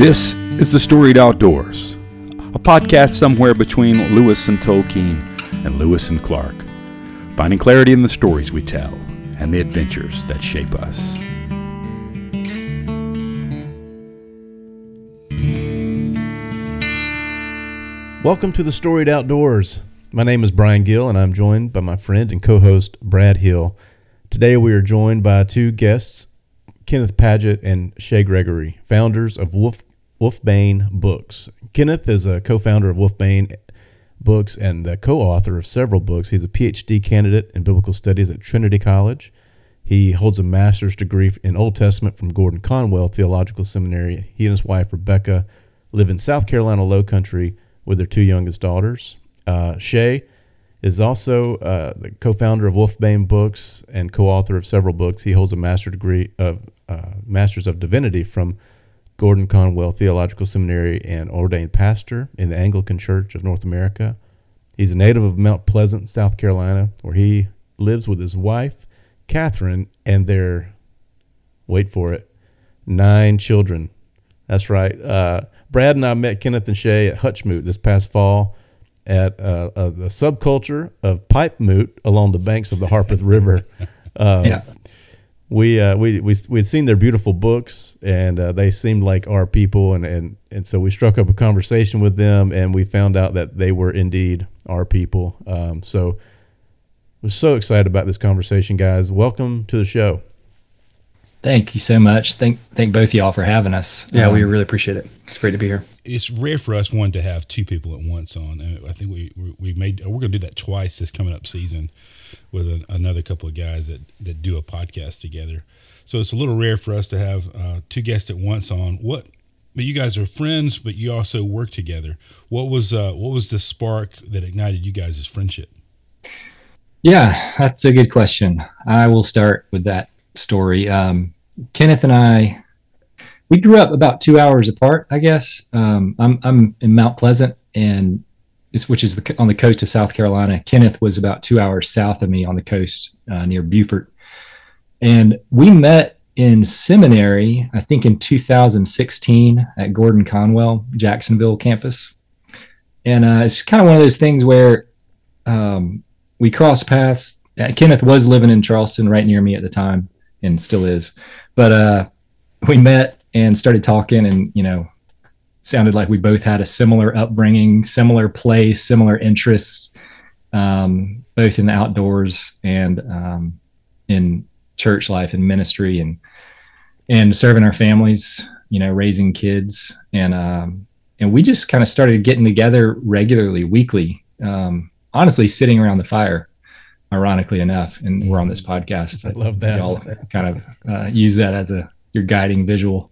This is The Storied Outdoors, a podcast somewhere between Lewis and Tolkien and Lewis and Clark, finding clarity in the stories we tell and the adventures that shape us. Welcome to the Storied Outdoors. My name is Brian Gill, and I'm joined by my friend and co host Brad Hill. Today, we are joined by two guests, Kenneth Padgett and Shay Gregorie, founders of Wolf, Wolfbane Books. Kenneth is a co founder of Wolfbane Books and the co author of several books. He's a PhD candidate in biblical studies at Trinity College. He holds a master's degree in Old Testament from Gordon Conwell Theological Seminary. He and his wife, Rebecca, live in South Carolina Low Country with their two youngest daughters. Uh, Shay is also uh, the co-founder of Wolfbane Books and co-author of several books. He holds a master's degree of uh, Masters of Divinity from Gordon Conwell Theological Seminary and ordained pastor in the Anglican Church of North America. He's a native of Mount Pleasant, South Carolina, where he lives with his wife, Catherine, and their wait for it, nine children. That's right. Uh, Brad and I met Kenneth and Shay at Hutchmoot this past fall at uh, uh, the subculture of pipe moot along the banks of the Harpeth River. Um, yeah. We, uh, we we we had seen their beautiful books, and uh, they seemed like our people, and, and and so we struck up a conversation with them, and we found out that they were indeed our people. Um, so, we're so excited about this conversation, guys. Welcome to the show. Thank you so much. Thank thank both of y'all for having us. Yeah, um, we really appreciate it. It's great to be here. It's rare for us one to have two people at once on. I think we we made we're going to do that twice this coming up season with a, another couple of guys that that do a podcast together. So it's a little rare for us to have uh, two guests at once on. What? But you guys are friends, but you also work together. What was uh, what was the spark that ignited you guys' friendship? Yeah, that's a good question. I will start with that story. Um, Kenneth and I, we grew up about two hours apart, I guess. Um, I'm, I'm in Mount Pleasant, and which is the, on the coast of South Carolina. Kenneth was about two hours south of me on the coast uh, near Beaufort. And we met in seminary, I think in 2016 at Gordon Conwell, Jacksonville campus. And uh, it's kind of one of those things where um, we crossed paths. Uh, Kenneth was living in Charleston right near me at the time and still is. But uh, we met and started talking, and you know, sounded like we both had a similar upbringing, similar place, similar interests, um, both in the outdoors and um, in church life and ministry, and and serving our families. You know, raising kids, and um, and we just kind of started getting together regularly, weekly. Um, honestly, sitting around the fire ironically enough, and we're on this podcast. I love that. Y'all kind of uh, use that as a your guiding visual.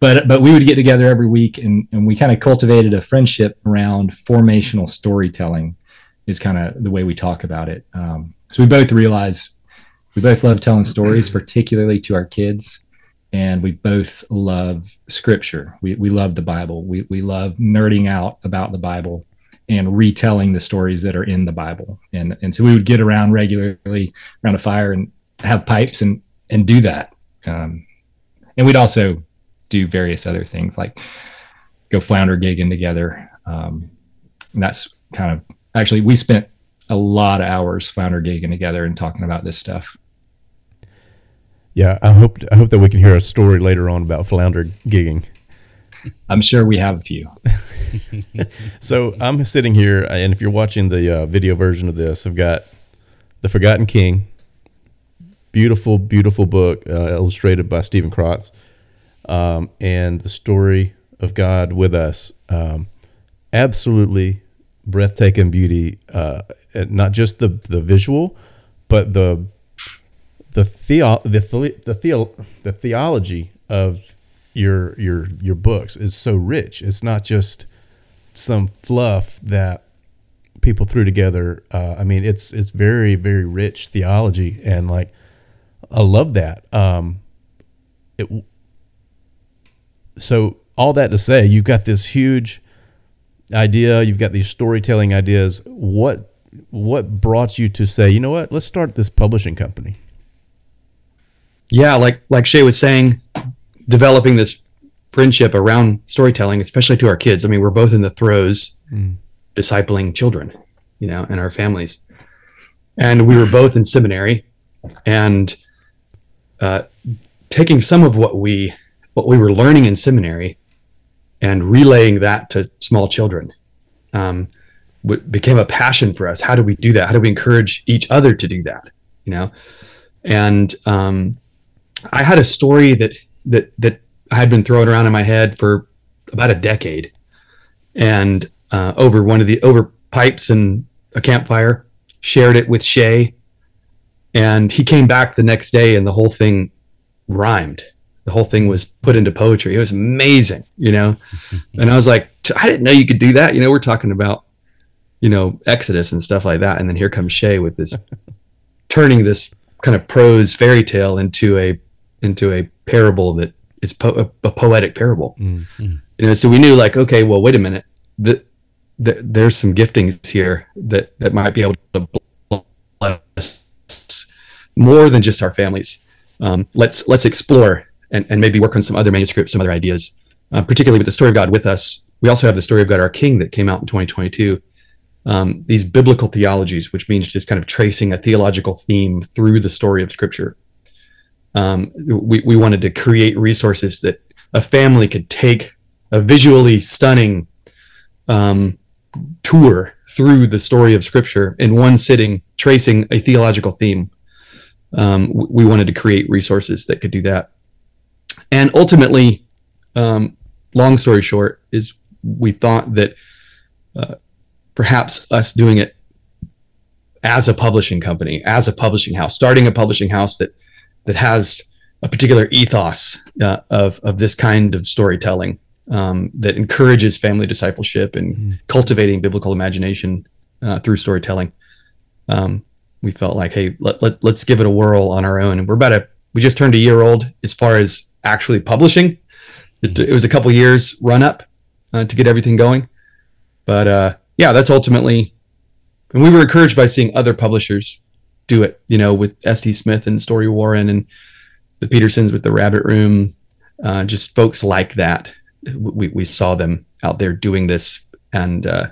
But but we would get together every week, and and we kind of cultivated a friendship around formational storytelling. Is kind of the way we talk about it. Um, so we both realize we both love telling stories, particularly to our kids. And we both love scripture. We, we love the Bible. We, we love nerding out about the Bible and retelling the stories that are in the Bible. And and so we would get around regularly around a fire and have pipes and and do that. Um, and we'd also do various other things like go flounder gigging together. Um, and that's kind of actually we spent a lot of hours flounder gigging together and talking about this stuff. Yeah, I hope I hope that we can hear a story later on about flounder gigging. I'm sure we have a few. so I'm sitting here, and if you're watching the uh, video version of this, I've got The Forgotten King. Beautiful, beautiful book uh, illustrated by Stephen Krotz. Um, and the story of God with us. Um, absolutely breathtaking beauty. Uh, not just the, the visual, but the the theo the the, theo, the theology of your your your books is so rich. It's not just some fluff that people threw together. Uh, I mean, it's it's very very rich theology, and like I love that. Um, it, so all that to say, you've got this huge idea. You've got these storytelling ideas. What what brought you to say, you know what? Let's start this publishing company. Yeah, like like Shay was saying, developing this friendship around storytelling, especially to our kids. I mean, we're both in the throes mm. discipling children, you know, and our families. And we were both in seminary and uh, taking some of what we what we were learning in seminary and relaying that to small children um, w- became a passion for us. How do we do that? How do we encourage each other to do that? You know, and um, I had a story that that that I had been throwing around in my head for about a decade, and uh, over one of the over pipes and a campfire, shared it with Shay, and he came back the next day, and the whole thing rhymed. The whole thing was put into poetry. It was amazing, you know. and I was like, I didn't know you could do that. You know, we're talking about, you know, Exodus and stuff like that, and then here comes Shay with this, turning this kind of prose fairy tale into a into a parable that is po- a, a, poetic parable. Mm-hmm. You know, so we knew like, okay, well, wait a minute, that the, there's some giftings here that that might be able to bless more than just our families. Um, let's let's explore and, and maybe work on some other manuscripts, some other ideas, uh, particularly with the story of God with us. We also have the story of God, our King, that came out in 2022. Um, these biblical theologies, which means just kind of tracing a theological theme through the story of Scripture um, we, we wanted to create resources that a family could take a visually stunning um, tour through the story of scripture in one sitting tracing a theological theme um, we wanted to create resources that could do that and ultimately um, long story short is we thought that uh, perhaps us doing it as a publishing company as a publishing house starting a publishing house that that has a particular ethos uh, of of this kind of storytelling um, that encourages family discipleship and mm. cultivating biblical imagination uh, through storytelling. Um, we felt like, hey, let, let, let's give it a whirl on our own. And we're about a we just turned a year old as far as actually publishing. It, it was a couple years run up uh, to get everything going, but uh, yeah, that's ultimately. And we were encouraged by seeing other publishers do it, you know, with S.D. Smith and Story Warren and the Petersons with the Rabbit Room, uh, just folks like that. We, we saw them out there doing this, and uh,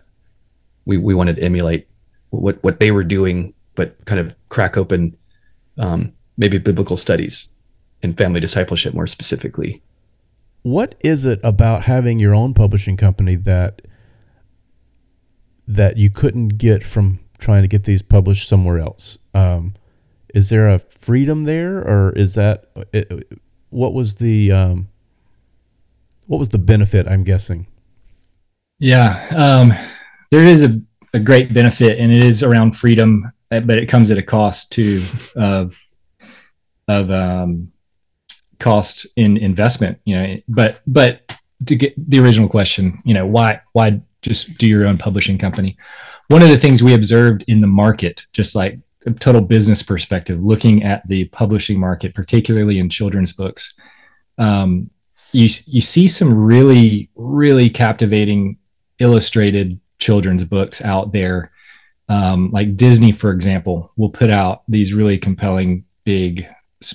we we wanted to emulate what what they were doing, but kind of crack open um, maybe biblical studies and family discipleship more specifically. What is it about having your own publishing company that that you couldn't get from trying to get these published somewhere else. Um, is there a freedom there, or is that it, what was the um, what was the benefit? I'm guessing. Yeah, um, there is a, a great benefit, and it is around freedom, but it comes at a cost too of of um, cost in investment. You know, but but to get the original question, you know, why why just do your own publishing company? one of the things we observed in the market, just like a total business perspective, looking at the publishing market, particularly in children's books, um, you you see some really really captivating illustrated children's books out there. Um, like Disney, for example, will put out these really compelling, big,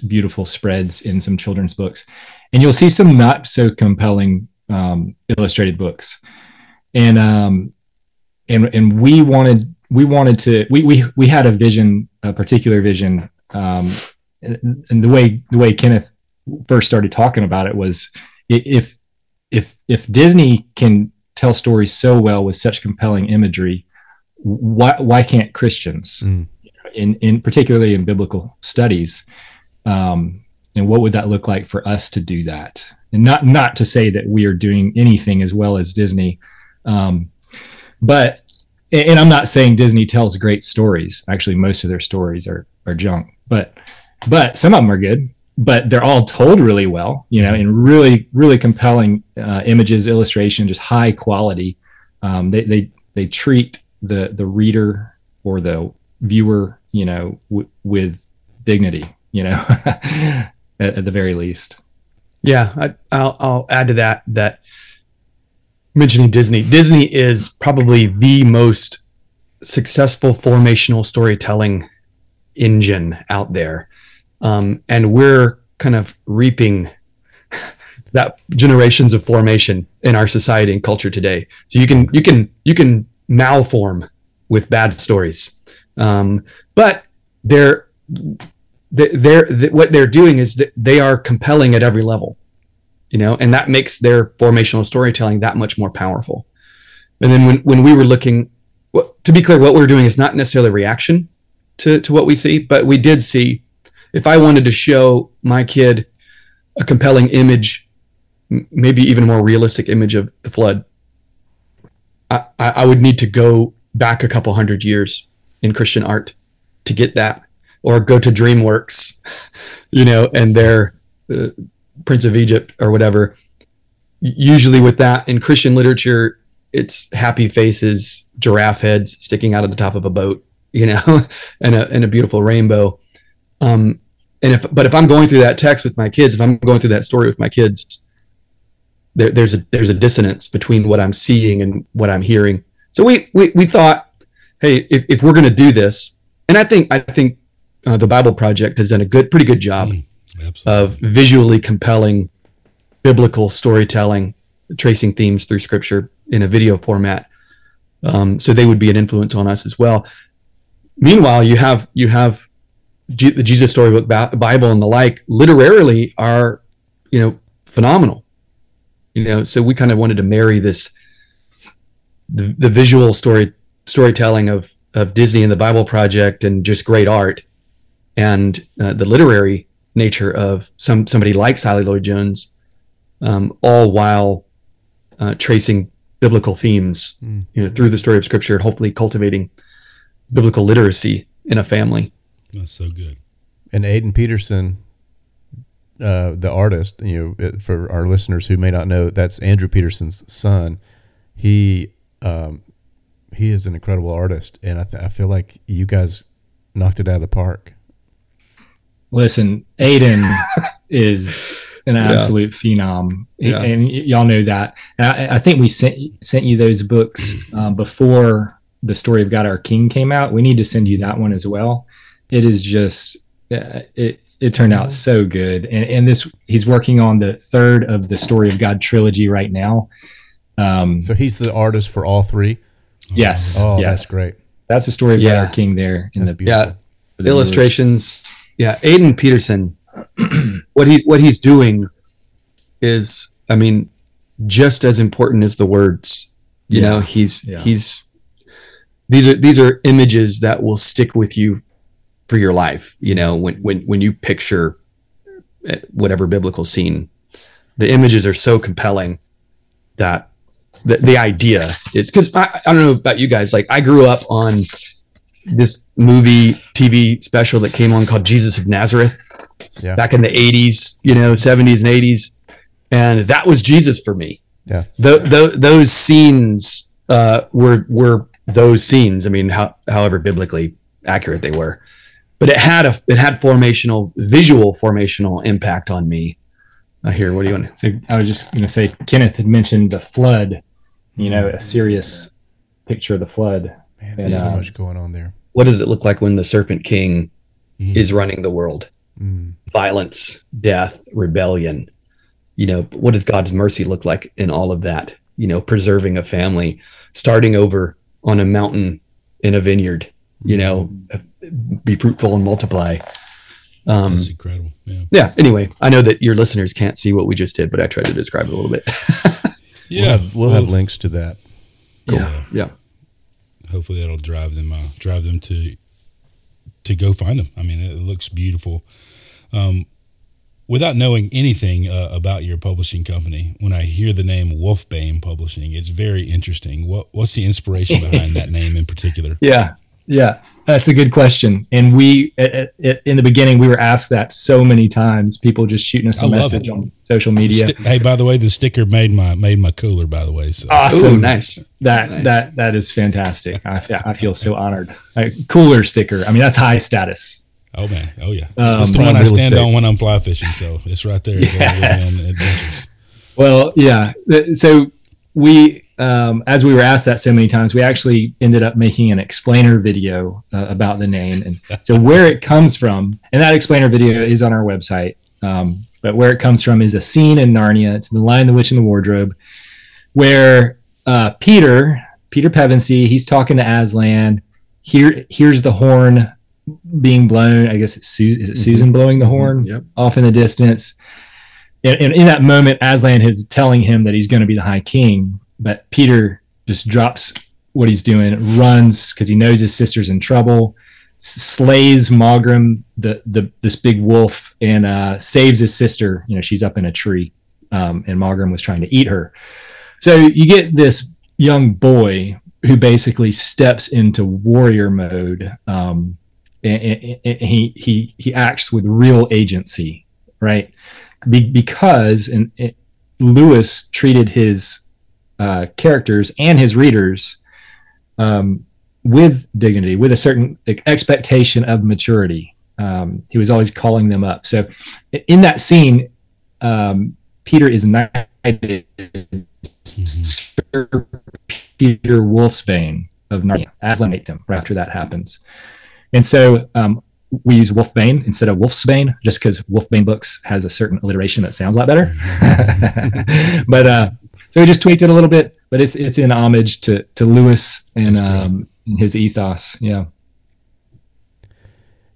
beautiful spreads in some children's books, and you'll see some not so compelling um, illustrated books. And um, and and we wanted we wanted to we we we had a vision, a particular vision, um, and, and the way the way Kenneth first started talking about it was if if if Disney can tell stories so well with such compelling imagery, why why can't Christians, mm. in in particularly in biblical studies, um, and what would that look like for us to do that? And not not to say that we are doing anything as well as Disney, um, but and I'm not saying Disney tells great stories. Actually, most of their stories are are junk, but but some of them are good. But they're all told really well, you know, in really really compelling uh, images, illustration, just high quality. Um, they they they treat the the reader or the viewer, you know, w- with dignity, you know, at, at, the very least. Yeah, I, I'll I'll add to that that mentioning Disney, Disney is probably the most successful formational storytelling engine out there. Um, and we're kind of reaping that generations of formation in our society and culture today. So you can you can you can malform with bad stories, um, but they're they're, what they're doing is that they are compelling at every level, you know, and that makes their formational storytelling that much more powerful. And then when when we were looking, well, to be clear, what we're doing is not necessarily reaction to to what we see, but we did see. If I wanted to show my kid a compelling image maybe even a more realistic image of the flood, I, I would need to go back a couple hundred years in Christian art to get that, or go to DreamWorks, you know, and their uh, Prince of Egypt or whatever. Usually, with that in Christian literature, it's happy faces, giraffe heads sticking out of the top of a boat, you know, and a and a beautiful rainbow. Um, and if but if I'm going through that text with my kids, if I'm going through that story with my kids, there, there's a there's a dissonance between what I'm seeing and what I'm hearing. So we we, we thought, hey, if, if we're going to do this, and I think I think uh, the Bible Project has done a good, pretty good job mm, of visually compelling biblical storytelling, tracing themes through Scripture in a video format. Um, so they would be an influence on us as well. Meanwhile, you have you have G- the Jesus Storybook Bible and the like. Literarily, are you know phenomenal you know so we kind of wanted to marry this the, the visual story storytelling of of disney and the bible project and just great art and uh, the literary nature of some somebody like sally lloyd jones um, all while uh, tracing biblical themes mm. you know through the story of scripture and hopefully cultivating biblical literacy in a family that's so good and Aedan Peterson uh, the artist, you know, for our listeners who may not know, that's Andrew Peterson's son. He um, he is an incredible artist, and I, th- I feel like you guys knocked it out of the park. Listen, Aedan is an absolute yeah. phenom, yeah. and y'all know that. And I, I, think we sent sent you those books um, before the story of God Our King came out. We need to send you that one as well. It is just uh, it it turned out so good. And, and this, he's working on the third of the Story of God trilogy right now. Um, so he's the artist for all three. Yes. Oh, yes. that's great. That's the story of yeah. God King there in that's the beautiful. yeah the illustrations. Viewers. Yeah, Aedan Peterson. what he what he's doing is, I mean, just as important as the words. You yeah. know, he's yeah. he's these are these are images that will stick with you for your life. You know, when when when you picture eh, whatever biblical scene, the images are so compelling that the, the idea is because I, I don't know about you guys. Like I grew up on this movie TV special that came on called Jesus of Nazareth yeah. back in the 80s, you know, 70s and 80s. And that was Jesus for me. Yeah. The, the, those scenes uh, were were those scenes. I mean, how, however biblically accurate they were but it had a it had formational visual formational impact on me. Uh, here, what do you want to say? I was just going to say Kenneth had mentioned the flood. You know, a serious picture of the flood. Man, there's and, so uh, much going on there. What does it look like when the Serpent King mm. is running the world? Mm. Violence, death, rebellion. You know, what does God's mercy look like in all of that? You know, preserving a family, starting over on a mountain in a vineyard. You know, mm be fruitful and multiply. Um, That's incredible. Yeah. Yeah. Anyway, I know that your listeners can't see what we just did, but I tried to describe it a little bit. yeah, we'll, have, we'll have, links to that. Cool. Yeah. Yeah. Hopefully, that'll drive them uh, drive them to to go find them. I mean, it looks beautiful. Um, without knowing anything uh, about your publishing company, when I hear the name Wolfbane Publishing, it's very interesting. What what's the inspiration behind that name in particular? Yeah, yeah, that's a good question. And we, in the beginning, we were asked that so many times. People just shooting us a message it. on social media. Sti- hey, by the way, the sticker made my made my cooler. By the way, so awesome, Ooh, nice. That nice. that that is fantastic. I, I feel so honored. A cooler sticker. I mean, that's high status. Oh man, oh yeah. Um, it's the one I stand estate. on when I'm fly fishing. So it's right there. Yes. Well, yeah. So we um, as we were asked that so many times, we actually ended up making an explainer video uh, about the name and so where it comes from. And that explainer video is on our website. Um, but where it comes from is a scene in Narnia. It's in The Lion, the Witch, and the Wardrobe, where uh, Peter, Peter Pevensie, he's talking to Aslan. Here, here's the horn being blown. I guess it's Susan. Is it Susan blowing the horn Yep. off in the distance? And, and in that moment, Aslan is telling him that he's going to be the High King, but Peter just drops what he's doing, runs because he knows his sister's in trouble, slays Maugrim, the the this big wolf, and uh, saves his sister. You know, she's up in a tree, um, and Maugrim was trying to eat her. So you get this young boy who basically steps into warrior mode. Um, and, and- and he he he acts with real agency, right? Be, because and, and Lewis treated his uh, characters and his readers um, with dignity, with a certain expectation of maturity. Um, he was always calling them up. So, in that scene, um, Peter is knighted Sir Peter Wolfsbane of Narnia. Aslan named him right after that happens. And so um, we use Wolfbane instead of Wolfsbane just because Wolfbane books has a certain alliteration that sounds a lot better. but uh, so we just tweaked it a little bit, but it's it's in homage to to Lewis and um, his ethos. Yeah.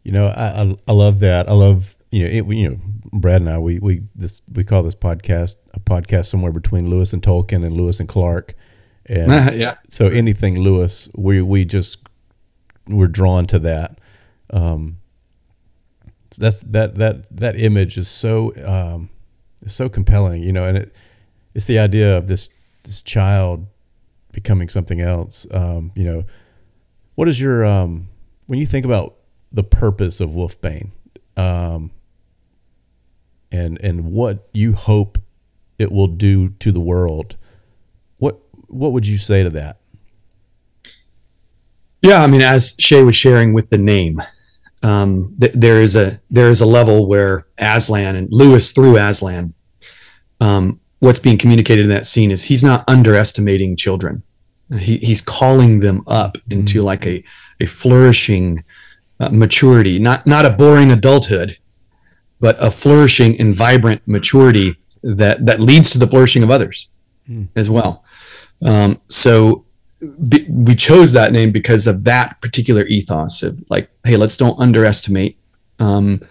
You know, I, I I love that. I love you know it, you know Brad and I we we this we call this podcast a podcast somewhere between Lewis and Tolkien and Lewis and Clark, and yeah. so anything Lewis we we just we're drawn to that. Um, that's that that that image is so um, so compelling, you know, and it it's the idea of this this child becoming something else. Um, you know, what is your um, when you think about the purpose of Wolfbane, um, and and what you hope it will do to the world? What what would you say to that? Yeah, I mean, as Shay was sharing with the name, um, th- there is a there is a level where Aslan and Lewis through Aslan, um, what's being communicated in that scene is he's not underestimating children. He, he's calling them up into like a a flourishing uh, maturity, not not a boring adulthood, but a flourishing and vibrant maturity that that leads to the flourishing of others as well. Um, so be, we chose that name because of that particular ethos of like, hey, let's don't underestimate, um,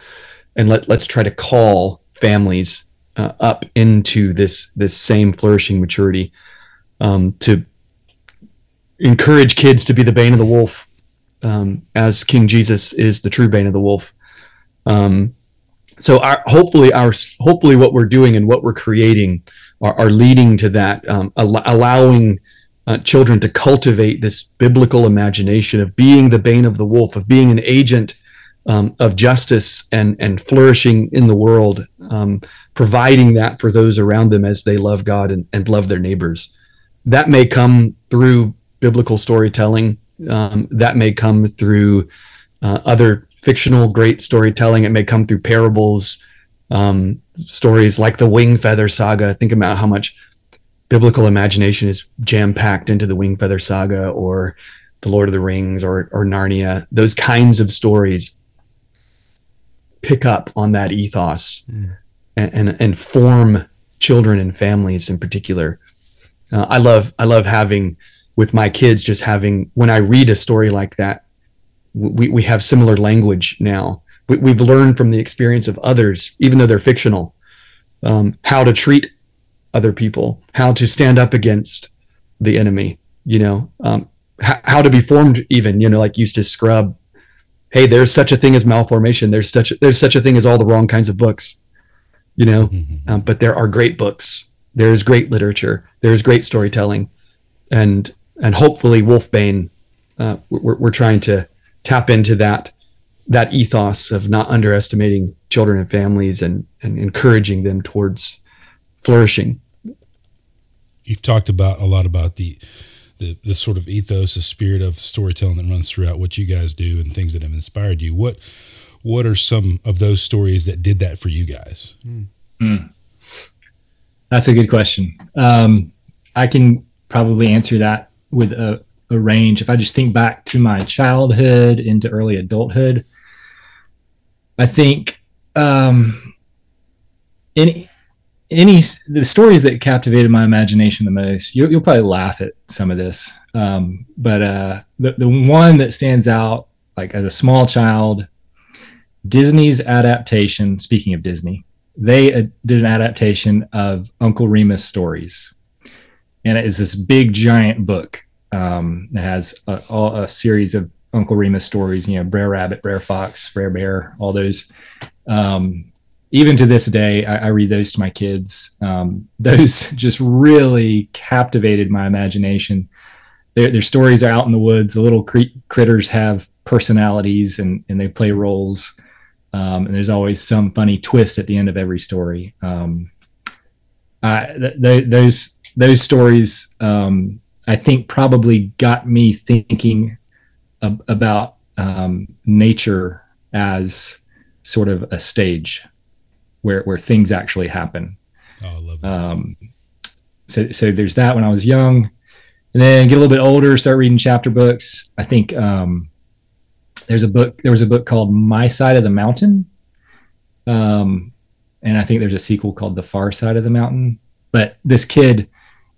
and let let's try to call families uh, up into this this same flourishing maturity um, to encourage kids to be the bane of the wolf, um, as King Jesus is the true bane of the wolf. Um, so our hopefully our hopefully what we're doing and what we're creating are, are leading to that, um, al- allowing uh, children to cultivate this biblical imagination of being the bane of the wolf, of being an agent um, of justice and and flourishing in the world, um, providing that for those around them as they love God and, and love their neighbors. That may come through biblical storytelling. Um, that may come through uh, other fictional great storytelling. It may come through parables, um, stories like the Wing Feather Saga. Think about how much biblical imagination is jam packed into the Wing Feather Saga or the Lord of the Rings or, or Narnia. Those kinds of stories pick up on that ethos and, and, and form children and families in particular. Uh, I love I love having with my kids just having when I read a story like that, we, we have similar language now. We, we've learned from the experience of others, even though they're fictional, um, how to treat other people, how to stand up against the enemy, you know, um, h- how to be formed even, you know, like Eustace Scrub. Hey, there's such a thing as malformation. There's such there's such a thing as all the wrong kinds of books, you know, um, but there are great books. There is great literature. There is great storytelling, and and hopefully Wolfbane, uh, we're, we're trying to tap into that that ethos of not underestimating children and families and and encouraging them towards flourishing. You've talked about a lot about the the the sort of ethos, the spirit of storytelling that runs throughout what you guys do and things that have inspired you. What what are some of those stories that did that for you guys? That's a good question. Um, I can probably answer that with a, a range. If I just think back to my childhood into early adulthood, I think um, any any the stories that captivated my imagination the most you'll, you'll probably laugh at some of this um, but uh, the, the one that stands out like as a small child disney's adaptation speaking of disney they uh, did an adaptation of uncle remus stories. And it is this big giant book um, that has a, all, a series of uncle remus stories you know brer rabbit brer fox brer bear all those. Um, even to this day, I, I read those to my kids. Um, those just really captivated my imagination. Their, their, stories are out in the woods. The little critters have personalities and, and they play roles. Um, and there's always some funny twist at the end of every story. Um, th- th- those those stories, um, I think, probably got me thinking ab- about um, nature as sort of a stage where where things actually happen. Oh, I love that. Um, so so there's that when I was young, and then get a little bit older, start reading chapter books. I think um, there's a book. There was a book called My Side of the Mountain, um, and I think there's a sequel called The Far Side of the Mountain. But this kid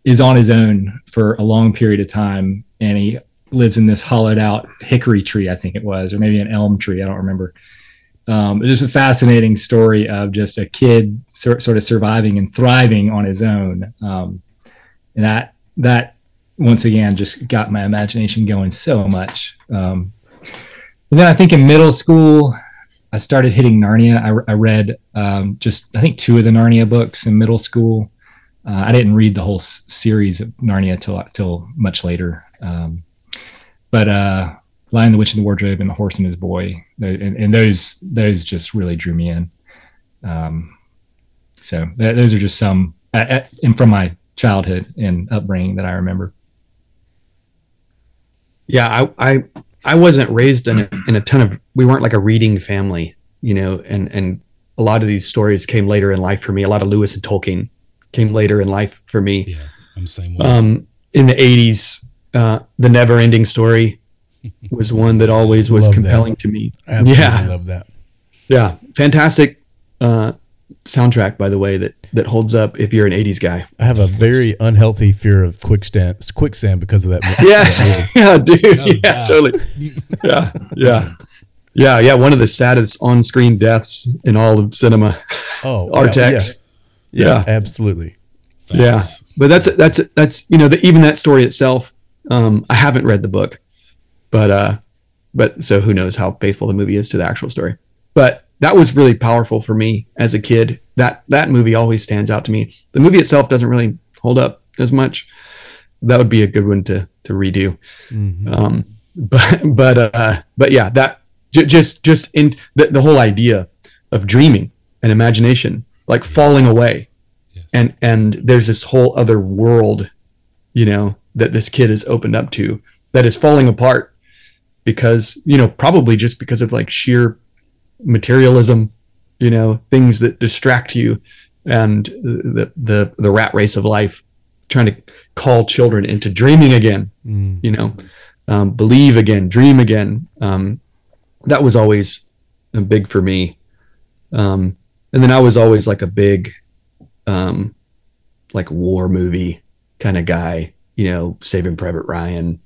is on his own for a long period of time, and he lives in this hollowed out hickory tree, I think it was, or maybe an elm tree. I don't remember um, just a fascinating story of just a kid sort, sort of surviving and thriving on his own. Um, and that, that once again, just got my imagination going so much. Um, and then I think in middle school, I started hitting Narnia. I, I read um, just, I think, two of the Narnia books in middle school. Uh, I didn't read the whole s- series of Narnia till, till much later. Um, but uh, Lion, the Witch, and the Wardrobe, and the Horse and His Boy, and, and those those just really drew me in. Um, so that, those are just some, uh, and from my childhood and upbringing that I remember. Yeah, I I, I wasn't raised in a, in a ton of. We weren't like a reading family, you know, and and a lot of these stories came later in life for me. A lot of Lewis and Tolkien came later in life for me. Yeah, I'm the same way. Um, in the '80s, uh, the Never-Ending Story was one that always was Love compelling that. to me. Absolutely Yeah. love that. Yeah, fantastic uh, soundtrack, by the way, that that holds up if you're an '80s guy. I have a very unhealthy fear of quicksand, quicksand because of that. Yeah, that yeah, dude. Yeah, totally. Yeah, yeah, yeah, yeah. One of the saddest on-screen deaths in all of cinema. Oh, Artax. Yeah, yeah, Yeah. absolutely. Yeah, but that's that's that's you know the, even that story itself. Um, I haven't read the book, but uh, but so who knows how faithful the movie is to the actual story. But that was really powerful for me as a kid. That that movie always stands out to me. The movie itself doesn't really hold up as much. That would be a good one to to redo. Mhm. Um, but but uh, but yeah, that j- just just in the, the whole idea of dreaming and imagination, like falling away, Yes. and and there's this whole other world, you know, that this kid is opened up to that is falling apart because you know probably just because of like sheer materialism, you know, things that distract you, and the the the rat race of life, trying to call children into dreaming again Mm. you know, um, believe again, dream again. Um, that was always big for me. Um, and then I was always like a big, um, like war movie kind of guy, you know, Saving Private Ryan,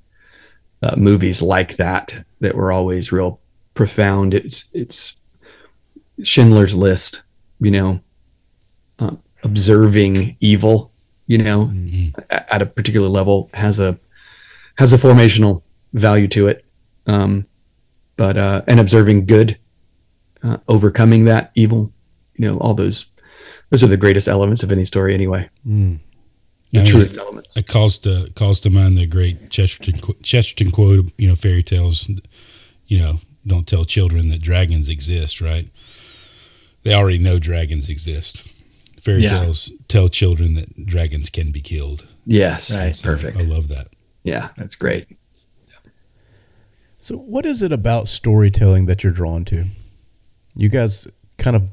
uh, movies like that that were always real profound. It's it's Schindler's List, you know, uh, observing evil, you know, Mhm. at a particular level has a has a formational value to it. Um, but uh, and observing good, uh, overcoming that evil, you know, all those those are the greatest elements of any story anyway. Mm. The I mean, truest elements. It calls to calls to mind the great Chesterton Chesterton quote. You know, fairy tales. You know, don't tell children that dragons exist. Right? They already know dragons exist. Fairy Yeah. tales tell children that dragons can be killed. Yes, Right. So perfect. I love that. Yeah, That's great. So, what is it about storytelling that you're drawn to? You guys kind of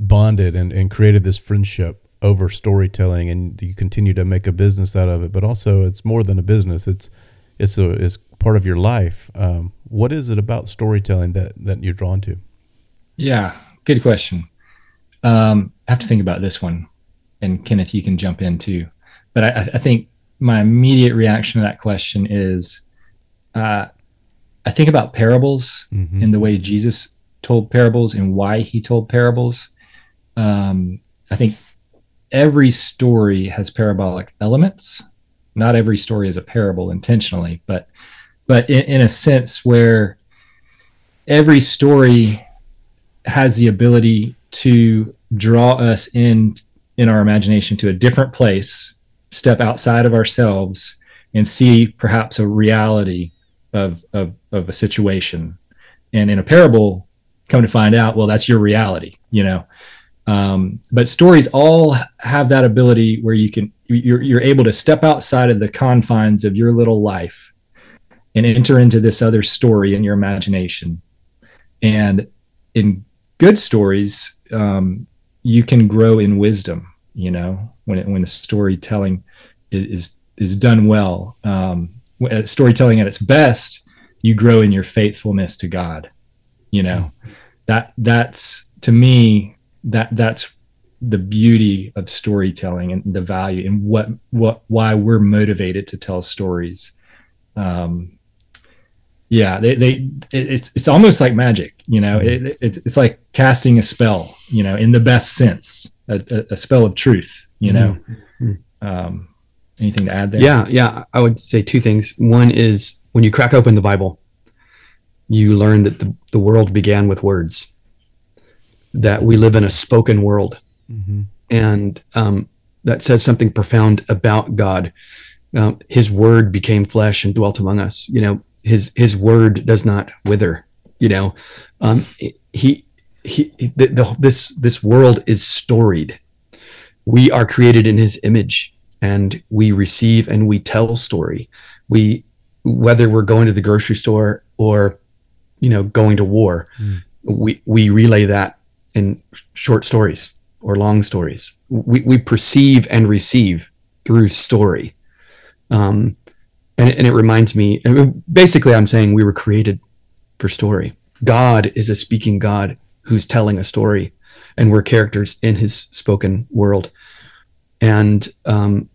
bonded and, and created this friendship over storytelling, and you continue to make a business out of it. But also, it's more than a business; it's it's a it's part of your life. Um, what is it about storytelling that that you're drawn to? Yeah, good question. Um, I have to think about this one, and Kenneth, you can jump in too. But I, I think my immediate reaction to that question is, uh, I think about parables Mhm. and the way Jesus told parables and why he told parables. Um, I think every story has parabolic elements. Not every story is a parable intentionally, but but in, in a sense where every story has the ability to draw us in in our imagination to a different place, step outside of ourselves, and see perhaps a reality of of, of a situation. And in a parable, come to find out, well, that's your reality, you know. Um, but stories all have that ability where you can you're you're able to step outside of the confines of your little life and enter into this other story in your imagination. And in good stories, um, you can grow in wisdom. You know, when it, when the storytelling is is, done well, um, uh, storytelling at its best, you grow in your faithfulness to God. You know, that that's to me that that's the beauty of storytelling and the value and what what why we're motivated to tell stories. Um, yeah, they, they it, it's it's almost like magic, you know. It, it's it's like casting a spell, you know, in the best sense, a, a, spell of truth, you know. Um, anything to add there? Yeah, yeah. I would say two things. One is when you crack open the Bible, you learn that the, the world began with words, that we live in a spoken world. Mhm. And um, that says something profound about God. Um, his word became flesh and dwelt among us. You know, his his word does not wither. You know, um, he he the, the, this this world is storied. We are created in his image and we receive and we tell story. We whether we're going to the grocery store or you know going to war, Mm. we we relay that in short stories or long stories. We we perceive and receive through story. Um, and, and it reminds me basically i'm saying we were created for story god is a speaking god who's telling a story and we're characters in his spoken world and um,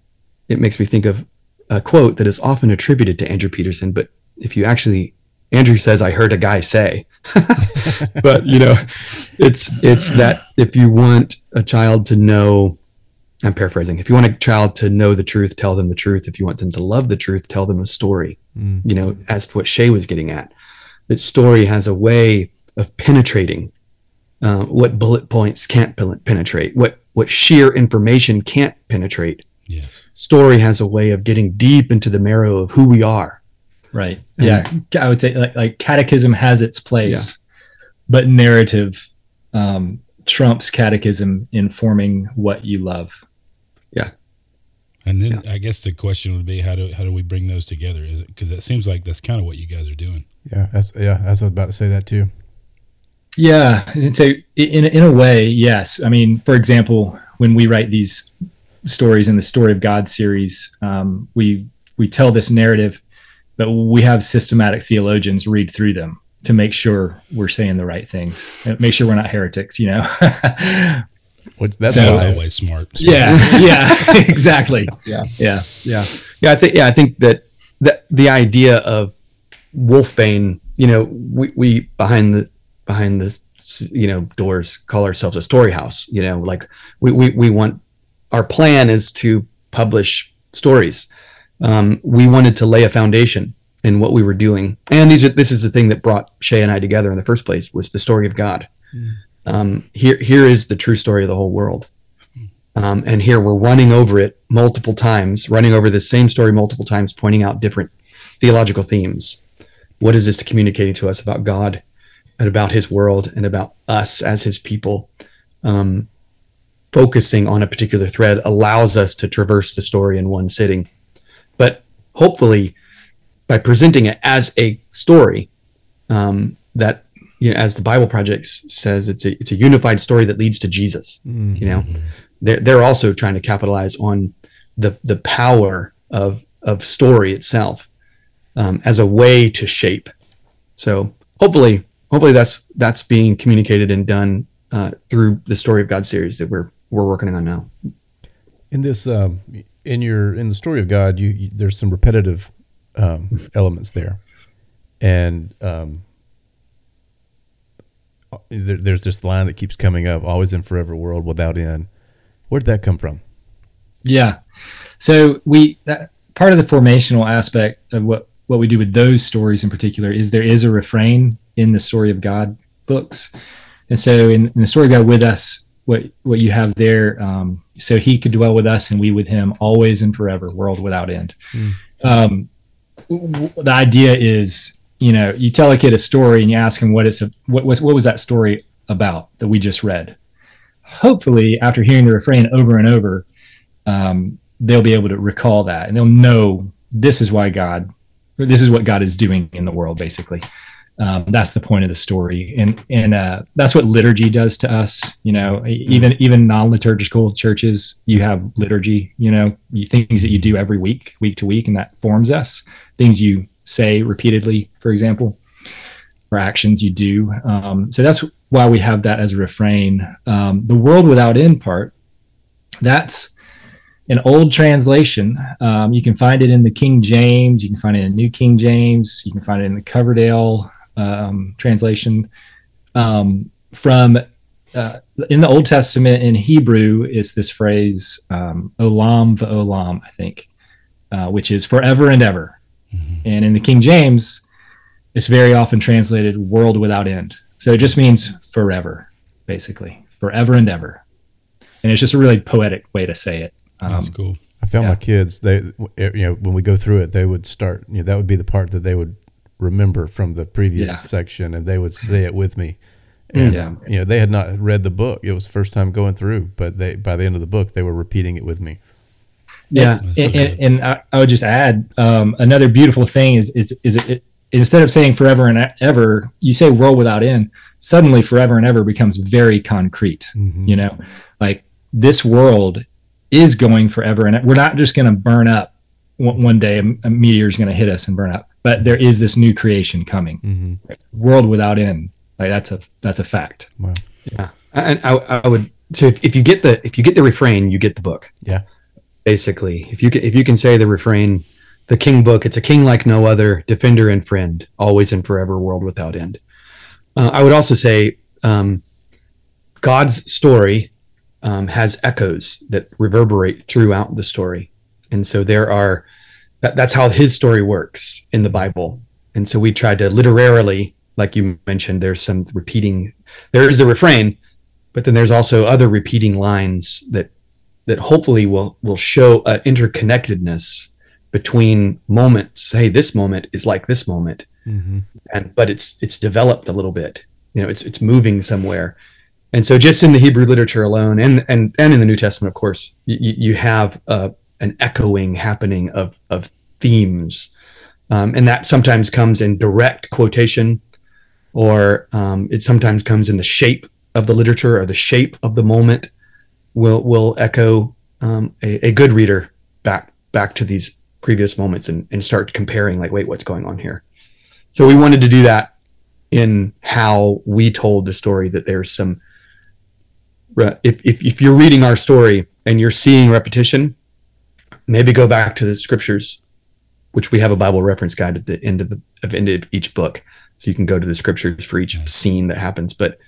it makes me think of a quote that is often attributed to andrew peterson but if you actually andrew says i heard a guy say but you know it's it's that if you want a child to know I'm paraphrasing. If you want a child to know the truth, tell them the truth. If you want them to love the truth, tell them a story. Mm. You know, as to what Shay was getting at, that story has a way of penetrating uh, what bullet points can't penetrate, what what sheer information can't penetrate. Yes. Story has a way of getting deep into the marrow of who we are. Right. Yeah. I would say like, like catechism has its place, but narrative um, trumps catechism in forming what you love. Yeah. And then I guess the question would be how do how do we bring those together? Is it because it seems like that's kind of what you guys are doing. Yeah, that's yeah. I was about to say that too. Yeah, and so in in a way, yes. I mean, for example, when we write these stories in the Story of God series, um, we we tell this narrative, but we have systematic theologians read through them to make sure we're saying the right things, and make sure we're not heretics. You know. Which that's So- always smart. smart. yeah, yeah, exactly. Yeah. yeah, Yeah, yeah. I think yeah, I think that that the idea of Wolfbane, you know, we, we behind the behind the you know doors call ourselves a story house. You know, like we we, we want our plan is to publish stories. Um, we wanted to lay a foundation in what we were doing, and these are this is the thing that brought Shay and I together in the first place was the story of God. Um, here here is the true story of the whole world. Um, and here we're running over it multiple times, running over the same story multiple times, pointing out different theological themes. What is this communicating to us about God and about His world and about us as His people? Um, focusing on a particular thread allows us to traverse the story in one sitting. But hopefully, by presenting it as a story, um, that you know, as the Bible Project says, it's a it's a unified story that leads to Jesus. Mm. You know, they're they're also trying to capitalize on the the power of of story itself um, as a way to shape. So hopefully, hopefully that's that's being communicated and done uh, through the Story of God series that we're we're working on now. In this, um, in your in the story of God, you, you there's some repetitive um, elements there, and um, there, there's this line that keeps coming up: "Always and forever, world without end." Where did that come from? Yeah. So we that part of the formational aspect of what what we do with those stories in particular is there is a refrain in the story of God books, and so in, in the story of God with us, what what you have there, um, so He could dwell with us and we with Him always and forever, world without end. Mm. Um, w- the idea is, you know, you tell a kid a story and you ask him what it's a, what was what was that story about that we just read. Hopefully, after hearing the refrain over and over, um, they'll be able to recall that and they'll know this is why God, this is what God is doing in the world, basically. Um, that's the point of the story, and and uh, that's what liturgy does to us. You know, even even non-liturgical churches, you have liturgy. You know, you, things that you do every week, week to week, and that forms us. Things you say repeatedly, for example, or actions you do. Um, so that's why we have that as a refrain. Um, the world without end part, that's an old translation. Um, you can find it in the King James. You can find it in New King James. You can find it in the Coverdale um, translation. Um, from uh, in the Old Testament in Hebrew, is this phrase um, "olam v'olam," I think, uh, which is forever and ever. Mm-hmm. And in the King James, it's very often translated "world without end." So it just means forever, basically, forever and ever. And it's just a really poetic way to say it. Um, That's cool. I found yeah. my kids they you know when we go through it they would start you know that would be the part that they would remember from the previous yeah. section and they would say it with me. And yeah. you know they had not read the book. It was the first time going through but they by the end of the book they were repeating it with me. Yeah. So and, and, and, I, would just add um, another beautiful thing is is is it, it, instead of saying forever and ever you say world without end suddenly forever and ever becomes very concrete mm-hmm. you know? Like this world is going forever and we're not just going to burn up one day a meteor is going to hit us and burn up but there is this new creation coming. Mm-hmm. world without end. Like that's a that's a fact. Wow. yeah. And I, I would so if, if you get the if you get the refrain you get the book. Yeah. Basically if you can if you can say the refrain the king book it's a king like no other defender and friend always and forever world without end. Uh, i would also say um, god's story um, has echoes that reverberate throughout the story. And so there are, that, that's how his story works in the Bible. And so we tried to literarily, like you mentioned, there's some repeating, there is the refrain, but then there's also other repeating lines that, that hopefully will, will show an interconnectedness between moments. Hey, this moment is like this moment. Mm-hmm. And, but it's, it's developed a little bit, you know, it's, it's moving somewhere and so, just in the Hebrew literature alone, and and and in the New Testament, of course, you, you have uh, an echoing happening of of themes, um, and that sometimes comes in direct quotation, or um, it sometimes comes in the shape of the literature or the shape of the moment. Will will echo um, a, a good reader back back to these previous moments and, and start comparing, like, wait, what's going on here? So we wanted to do that in how we told the story. That there's some if, if, if you're reading our story and you're seeing repetition, maybe go back to the scriptures, which we have a Bible reference guide at the end of the of end of each book, so you can go to the scriptures for each scene that happens. But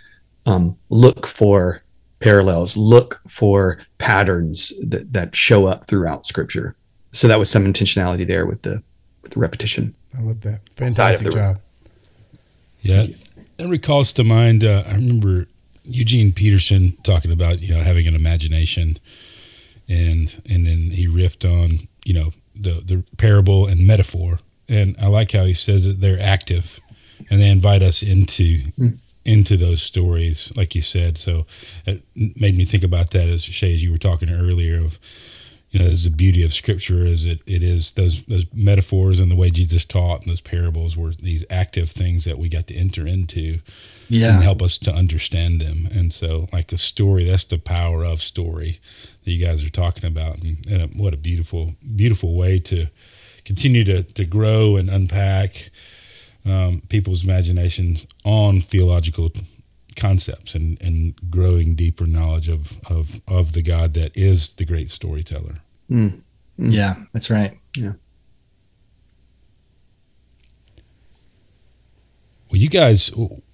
um, look for parallels, look for patterns that that show up throughout Scripture. So that was some intentionality there with the with the repetition. I love that. Fantastic job. Yeah, it recalls to mind. Uh, I remember Eugene Peterson talking about you know having an imagination, and and then he riffed on you know the the parable and metaphor, and I like how he says that they're active, and they invite us into mm. into those stories, like you said. So it made me think about that as Shay, as you were talking earlier of you know, there's the beauty of scripture is it, it is those those metaphors and the way Jesus taught and those parables were these active things that we got to enter into yeah. and help us to understand them. And so like the story, that's the power of story that you guys are talking about. And, and what a beautiful, beautiful way to continue to, to grow and unpack um, people's imaginations on theological concepts and, and growing deeper knowledge of, of, of the God that is the great storyteller. Mm. Mm. Yeah, that's right. Well, you guys,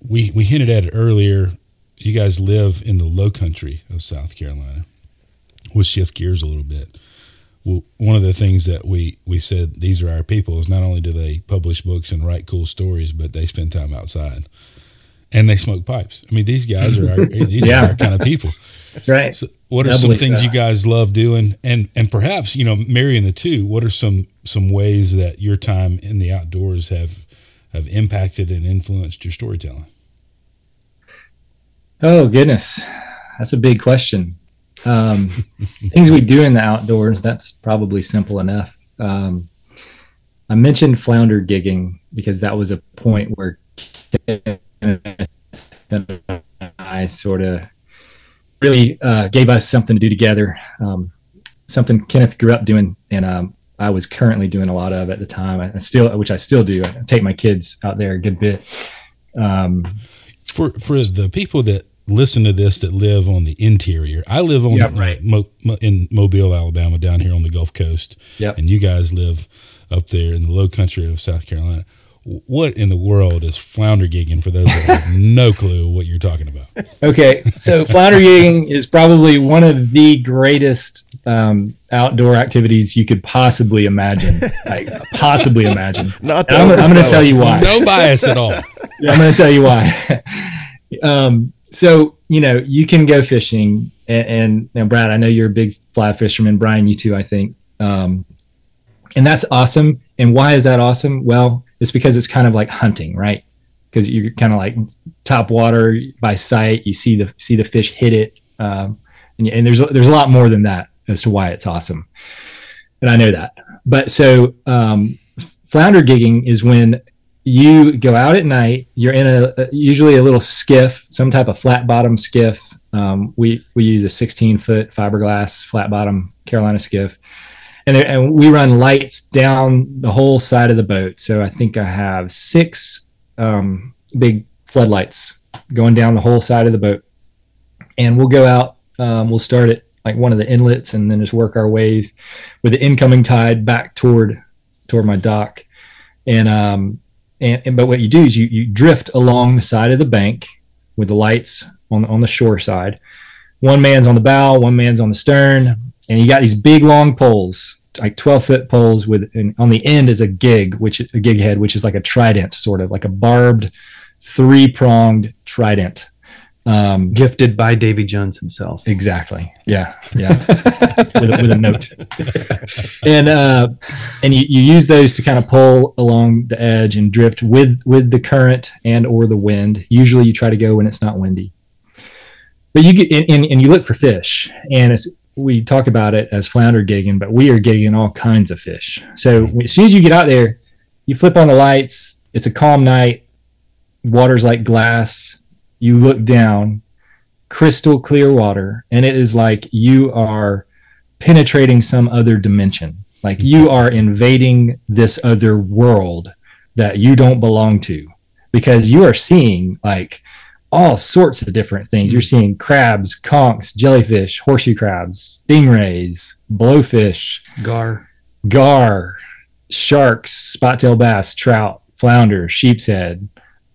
we, we hinted at it earlier. You guys live in the low country of South Carolina. We'll shift gears a little bit. Well, one of the things that we, we said these are our people is not only do they publish books and write cool stories, but they spend time outside and they smoke pipes. I mean, these guys are our, these Yeah. are our kind of people. That's right. So what are Doubly some things so. you guys love doing, and and perhaps you know marrying the two? What are some some ways that your time in the outdoors have have impacted and influenced your storytelling? Oh goodness, that's a big question. Um, things we do in the outdoors. That's probably simple enough. Um, I mentioned flounder gigging because that was a point where I sort of really uh, gave us something to do together. Um, something Kenneth grew up doing, and um, I was currently doing a lot of at the time. I still, which I still do. I take my kids out there a good bit. Um, For for the people that listen to this that live on the interior, I live on Yep, right. Mo, Mo, in Mobile, Alabama, down here on the Gulf Coast, Yep. and you guys live up there in the Low Country of South Carolina. What in the world is flounder gigging for those that have no clue what you're talking about? Okay, so flounder gigging is probably one of the greatest um, outdoor activities you could possibly imagine. Like possibly imagine. Not And I'm, I'm going to tell you why. No bias at all. Yeah, I'm going to tell you why. um, so you know you can go fishing, and, and now Brad, I know you're a big fly fisherman. Brian, you too, I think. Um, and that's awesome. And why is that awesome? Well, it's because it's kind of like hunting, right? Because you're kind of like top water by sight. You see the see the fish hit it, um, and, and there's there's a lot more than that as to why it's awesome. And I know that. But so um, flounder gigging is when you go out at night. You're in a usually a little skiff, some type of flat bottom skiff. Um, we we use a 16 foot fiberglass flat bottom Carolina skiff, and and we run lights down the whole side of the boat. So I think I have six um, big floodlights going down the whole side of the boat, and we'll go out. Um, we'll start at like one of the inlets, and then just work our ways with the incoming tide back toward toward my dock, and um, and, and but what you do is you you drift along the side of the bank with the lights on on the shore side. One man's on the bow, one man's on the stern, and you got these big long poles, like twelve foot poles with and on the end is a gig, which a gig head, which is like a trident, sort of like a barbed, three pronged trident. Um, Gifted by Davy Jones himself. Exactly. Yeah. Yeah. with, a, with a note. And uh, and you, you use those to kind of pull along the edge and drift with with the current and or the wind. Usually, you try to go when it's not windy. But you get and, and you look for fish, and it's we talk about it as flounder gigging, but we are gigging all kinds of fish. So as soon as you get out there, you flip on the lights. It's a calm night. Water's like glass. You look down, crystal clear water, and it is like you are penetrating some other dimension. Like you are invading this other world that you don't belong to because you are seeing like all sorts of different things. You're seeing crabs, conchs, jellyfish, horseshoe crabs, stingrays, blowfish, Gar. gar, sharks, spot-tail bass, trout, flounder, sheep's head,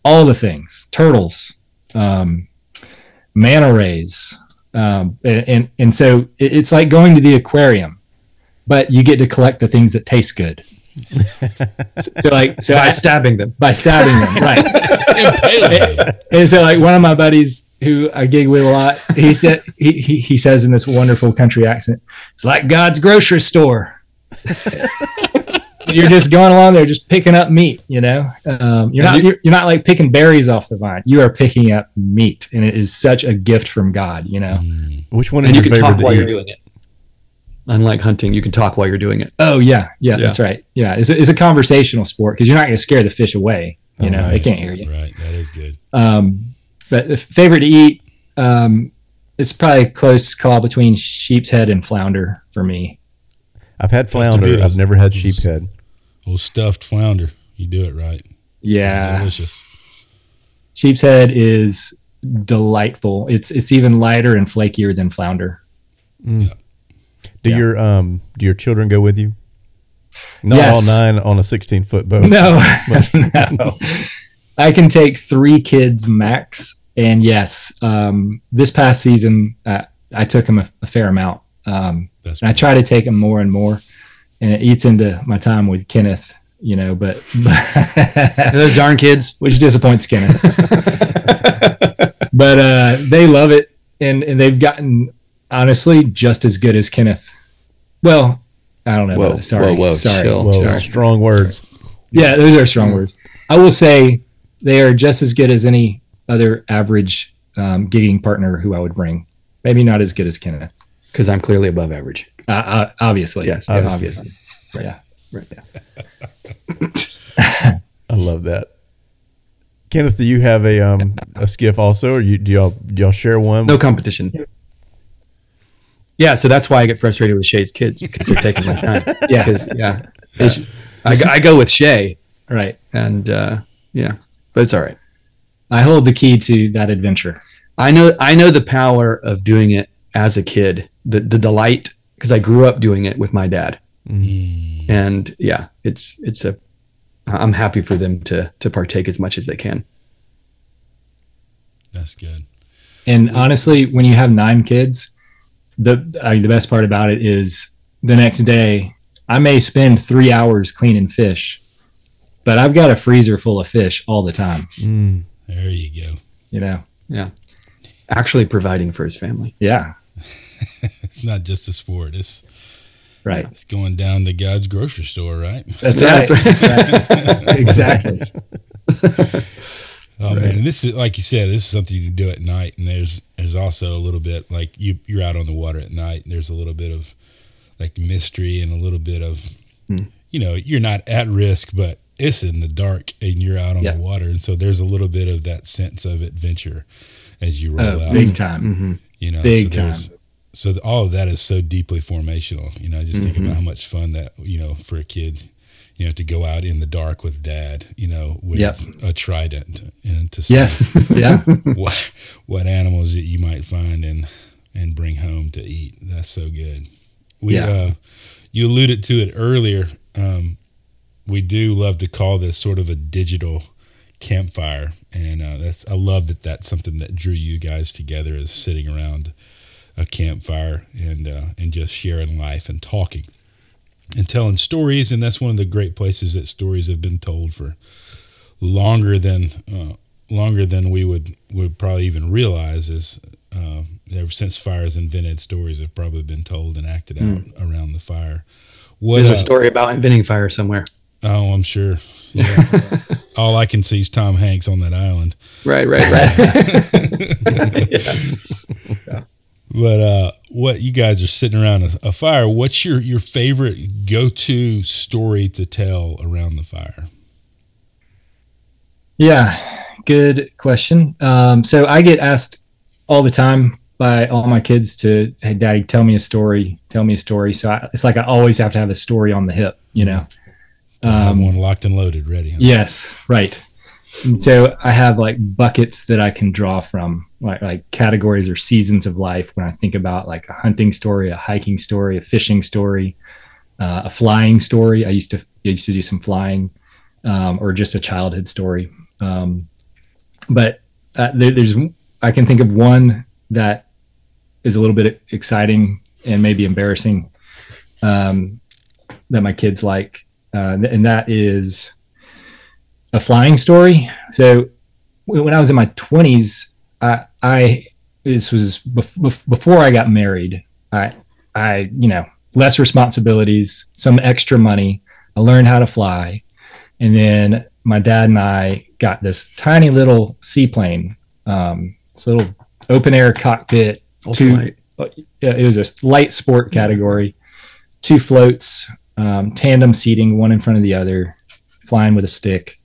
all the things, turtles, um, manta rays, um, and, and and so it- it's like going to the aquarium, but you get to collect the things that taste good. So like so By I, stabbing them. by stabbing them, right? Impaling them. And so, like one of my buddies who I gig with a lot, he said he, he, he says in this wonderful country accent, "It's like God's grocery store." you're just going along there, just picking up meat. You know, um, you're not you're, you're not like picking berries off the vine. You are picking up meat, and it is such a gift from God. You know. Which one is And you your can talk while to you're doing it. Unlike hunting, you can talk while you're doing it. Oh yeah, yeah, Yeah. that's right. Yeah, it's a, it's a conversational sport because you're not going to scare the fish away. You Oh, know, nice. they can't hear you. Right. That is good. Um, but the favorite to eat, um, it's probably a close call between sheep's head and flounder for me. I've had flounder. I've those- never had those- sheephead. Old stuffed flounder. You do it right. Yeah, Delicious. sheep's head is delightful. It's it's even lighter and flakier than flounder. Do Yeah. your um do your children go with you? Not Yes. all nine on a sixteen foot boat. No, no. I can take three kids max, and yes, um, this past season uh, I took them a, a fair amount. Um, That's and I try to take them more and more, and it eats into my time with Kenneth. You know, but, Those darn kids. which disappoints Kenneth. but uh, they love it, and and they've gotten honestly just as good as Kenneth. Well, I don't know. Whoa, sorry, whoa, whoa, sorry, chill. Whoa, sorry. strong words. Yeah, those are strong words. I will say they are just as good as any other average um, gigging partner who I would bring. Maybe not as good as Kenneth, Because I'm clearly above average. uh, uh, obviously. Yes, Yeah, yes. obviously. Yeah. Right. Yeah. I love that. Kenneth, do you have a um a skiff also, or you do y'all do y'all share one? No competition. Yeah, so that's why I get frustrated with Shay's kids because they're taking my time. Yeah. 'Cause, yeah. It's- I, go- I go with Shay, Right. and uh, yeah, but it's all right. I hold the key to that adventure. I know I know the power of doing it as a kid, the the delight because I grew up doing it with my dad, Mm, and yeah, it's it's a I'm happy for them to to partake as much as they can. that's good. And honestly, when you have nine kids, the uh, the best part about it is the next day I may spend three hours cleaning fish, but I've got a freezer full of fish all the time. Mm. There you go. You know, Yeah. Actually, providing for his family. yeah, It's not just a sport. It's right. it's going down to God's grocery store, right? That's right. that's That's right. exactly. Oh man, and this is like you said, this is something you do at night, and there's there's also a little bit like you you're out on the water at night, and there's a little bit of like mystery and a little bit of Hmm. you know you're not at risk, but it's in the dark and you're out on Yeah. the water, and so there's a little bit of that sense of adventure as you roll Oh, out. big time. Mm-hmm. you know, big so there's- So all of that is so deeply formational. You know, I just think Mm-hmm. about how much fun that you know for a kid, you know, to go out in the dark with dad, you know, with Yep. a trident and to see Yes. Yeah. what what animals that you might find and and bring home to eat. That's so good. We Yeah. uh you alluded to it earlier. Um we do love to call this sort of a digital campfire and uh, that's I love that that's something that drew you guys together is sitting around a campfire and uh, and just sharing life and talking and telling stories and that's one of the great places that stories have been told for longer than uh, longer than we would would probably even realize is uh, ever since fires invented stories have probably been told and acted out around the fire what There's uh, a story about inventing fire somewhere. oh i'm sure yeah. all i can see is tom hanks on that island Right, right, right. But uh, what you guys are sitting around a, a fire? What's your your favorite go to story to tell around the fire? Yeah, good question. Um, so I get asked all the time by all my kids to, "Hey, Daddy, tell me a story. Tell me a story." So I, it's like I always have to have a story on the hip, you know. I have Um, one locked and loaded, ready. Yes, right. And so I have like buckets that I can draw from, like like categories or seasons of life. When I think about like a hunting story, a hiking story, a fishing story, uh, a flying story. I used to I used to do some flying, um, or just a childhood story. Um, but uh, there, there's I can think of one that is a little bit exciting and maybe embarrassing um, that my kids like, uh, and that is a flying story. So when I was in my 20s, I, I this was bef- bef- before I got married. I I you know less responsibilities, some extra money. I learned how to fly, and then my dad and I got this tiny little seaplane, um, this little open air cockpit. Two, Ultralight. yeah, it was a light sport category. Two floats, um, tandem seating, one in front of the other, flying with a stick.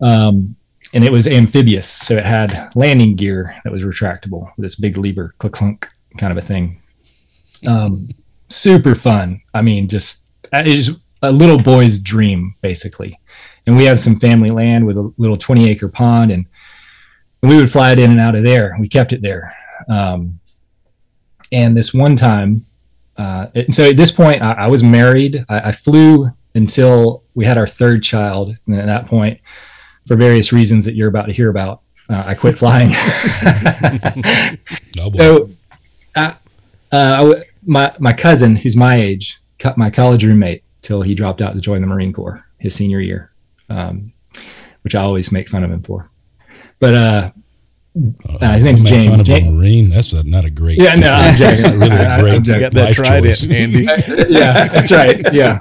Um, and it was amphibious, so it had landing gear that was retractable this big lever, clunk kind of a thing. Um, super fun. I mean, just uh, it is a little boy's dream, basically. And we have some family land with a little 20 acre pond, and we would fly it in and out of there. We kept it there. Um, and this one time, uh, so at this point, I, I was married. I, I, flew until we had our third child, and at that point, for various reasons that you're about to hear about, uh, I quit flying. oh, so, uh, uh my my cousin, who's my age, cut my college roommate till he dropped out to join the Marine Corps his senior year, um, which I always make fun of him for. But uh, uh, his name's James. Fun of James. a Marine. That's not a great. Yeah, no, I'm joking. That's really a great I, got that tried choice. it, Andy. yeah, that's right. Yeah.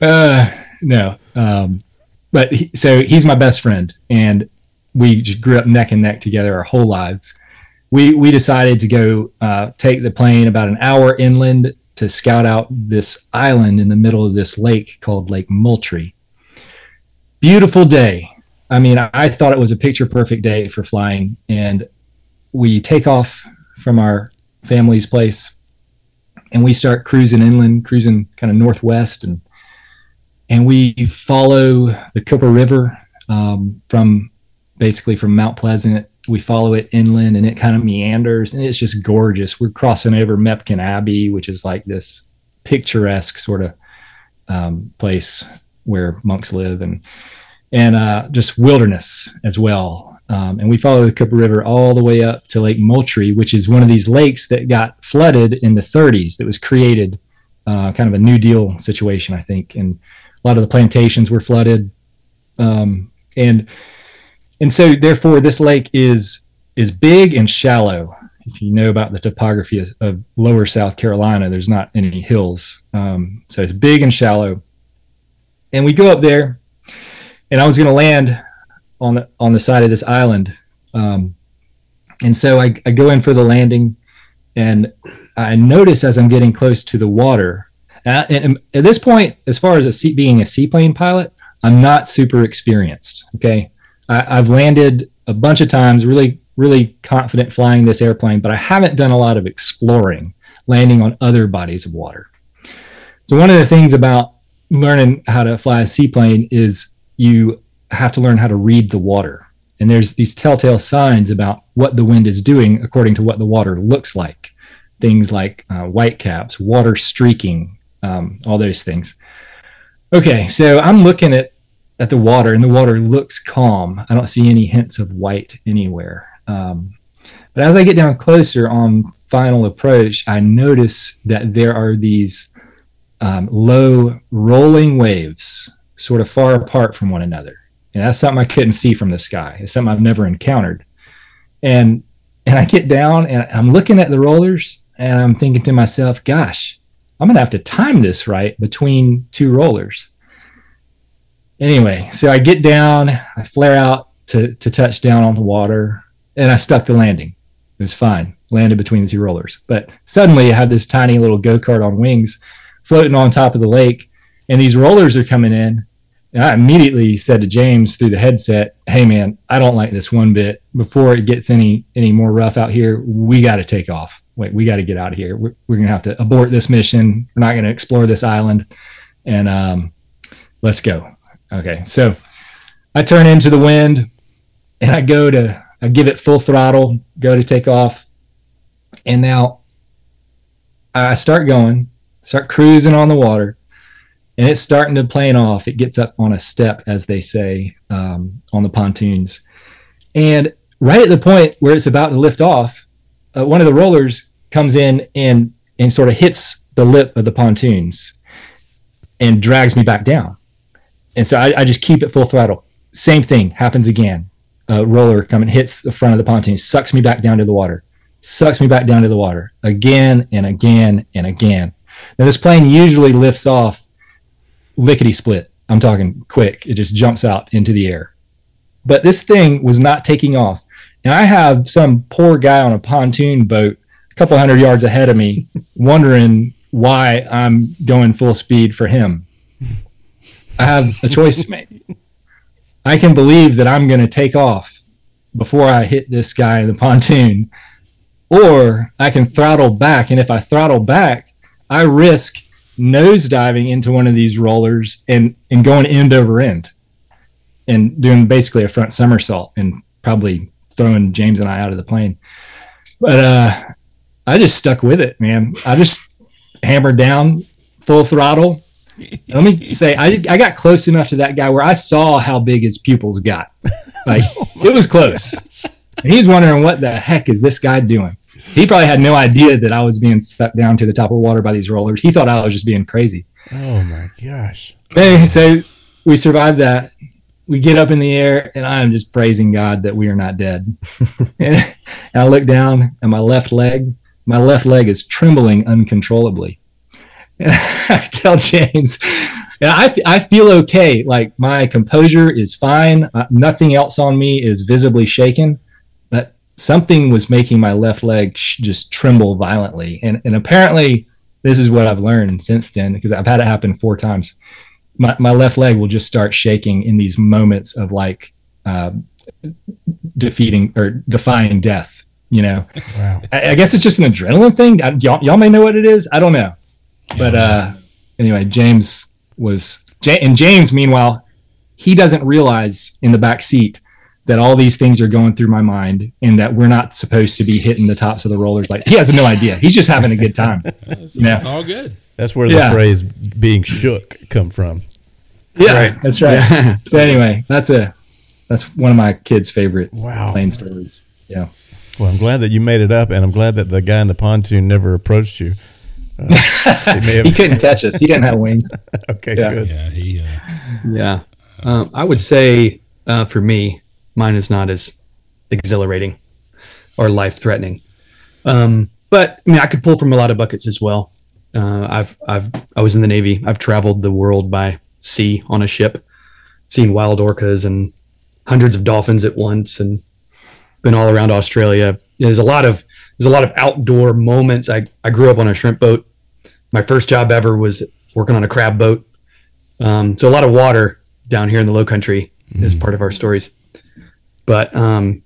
Uh, no, um, but he, so he's my best friend, and we just grew up neck and neck together our whole lives. We we decided to go uh, take the plane about an hour inland to scout out this island in the middle of this lake called Lake Moultrie. Beautiful day. I mean, I thought it was a picture perfect day for flying. And we take off from our family's place and we start cruising inland, cruising kind of northwest. And, and we follow the Cooper River um, from basically from Mount Pleasant we follow it inland and it kind of meanders and it's just gorgeous. We're crossing over Mepkin Abbey, which is like this picturesque sort of um, place where monks live and and uh, just wilderness as well. Um, and we follow the Cooper River all the way up to Lake Moultrie, which is one of these lakes that got flooded in the 30s. That was created, uh, kind of a New Deal situation, I think, and a lot of the plantations were flooded. Um, and and so therefore this lake is is big and shallow. If you know about the topography of, of lower south carolina there's not any hills. Um, so it's big and shallow. And we go up there and i was going to land on the on the side of this island. Um, and so I, I go in for the landing and i notice as i'm getting close to the water and, I, and at this point as far as a being a seaplane pilot i'm not super experienced okay I, have landed a bunch of times, really, really confident flying this airplane, but I haven't done a lot of exploring, landing on other bodies of water. So, one of the things about learning how to fly a seaplane is you have to learn how to read the water. And there's these telltale signs about what the wind is doing according to what the water looks like. Things like uh, white caps, water streaking, um, all those things. Okay, so I'm looking at at the water, and the water looks calm. I don't see any hints of white anywhere. Um, but as I get down closer on final approach, I notice that there are these um, low rolling waves, sort of far apart from one another. And that's something I couldn't see from the sky. It's something I've never encountered. And and I get down and I'm looking at the rollers and I'm thinking to myself, gosh, I'm gonna have to time this right between two rollers anyway, so I get down, I flare out to, to touch down on the water, and I stuck the landing. It was fine, landed between the two rollers. But suddenly I had this tiny little go kart on wings floating on top of the lake, and these rollers are coming in. And I immediately said to James through the headset, "Hey man, I don't like this one bit. Before it gets any any more rough out here, we got to take off. Wait, we got to get out of here. We're, we're gonna have to abort this mission. We're not gonna explore this island, and um, let's go." Okay, so I turn into the wind and I go to, I give it full throttle, go to take off. And now I start going, start cruising on the water, and it's starting to plane off. It gets up on a step, as they say, um, on the pontoons. And right at the point where it's about to lift off, uh, one of the rollers comes in and and sort of hits the lip of the pontoons and drags me back down. And so I, I just keep it full throttle. Same thing happens again. A roller coming hits the front of the pontoon, sucks me back down to the water, sucks me back down to the water again and again and again. Now this plane usually lifts off lickety split. I'm talking quick. It just jumps out into the air. But this thing was not taking off. And I have some poor guy on a pontoon boat couple hundred yards ahead of me wondering why I'm going full speed for him. I have a choice to make. I can believe that I'm going to take off before I hit this guy in the pontoon, or I can throttle back. And if I throttle back, I risk nose diving into one of these rollers and, and going end over end and doing basically a front somersault and probably throwing James and I out of the plane. But uh, I just stuck with it, man. I just hammered down full throttle. Let me say, I, I got close enough to that guy where I saw how big his pupils got. Like it was close. And he's wondering what the heck is this guy doing? He probably had no idea that I was being sucked down to the top of water by these rollers. He thought I was just being crazy. Oh my gosh. Anyway, so we survived that. We get up in the air, and I am just praising God that we are not dead. and I look down at my left leg. My left leg is trembling uncontrollably. And I tell James, I, I feel okay. Like my composure is fine. Uh, nothing else on me is visibly shaken, but something was making my left leg sh- just tremble violently. And, and apparently, this is what I've learned since then because I've had it happen four times. My, my left leg will just start shaking in these moments of like uh, defeating or defying death. You know, Wow. I, I guess it's just an adrenaline thing. I, y'all, y'all may know what it is. I don't know, but uh, anyway, James was and James. Meanwhile, he doesn't realize in the back seat that all these things are going through my mind and that we're not supposed to be hitting the tops of the rollers. Like he has no idea. He's just having a good time. It's, Yeah. it's all good. That's where the Yeah. phrase being shook come from. Yeah, Right. that's right. So anyway, that's a that's one of my kids' favorite Wow. plane stories. Yeah. Well, I'm glad that you made it up, and I'm glad that the guy in the pontoon never approached you. Uh, he may He couldn't catch us. He didn't have wings. okay, Yeah. good. Yeah, he. Uh, Yeah. Um, I would say uh, for me, mine is not as exhilarating or life threatening. Um, but I mean, I could pull from a lot of buckets as well. Uh, I've, I've, I was in the Navy. I've traveled the world by sea on a ship, seen wild orcas and hundreds of dolphins at once, and been all around Australia. There's a lot of there's a lot of outdoor moments. I, I grew up on a shrimp boat. My first job ever was working on a crab boat. Um, so a lot of water down here in the low country is part of our stories. But um,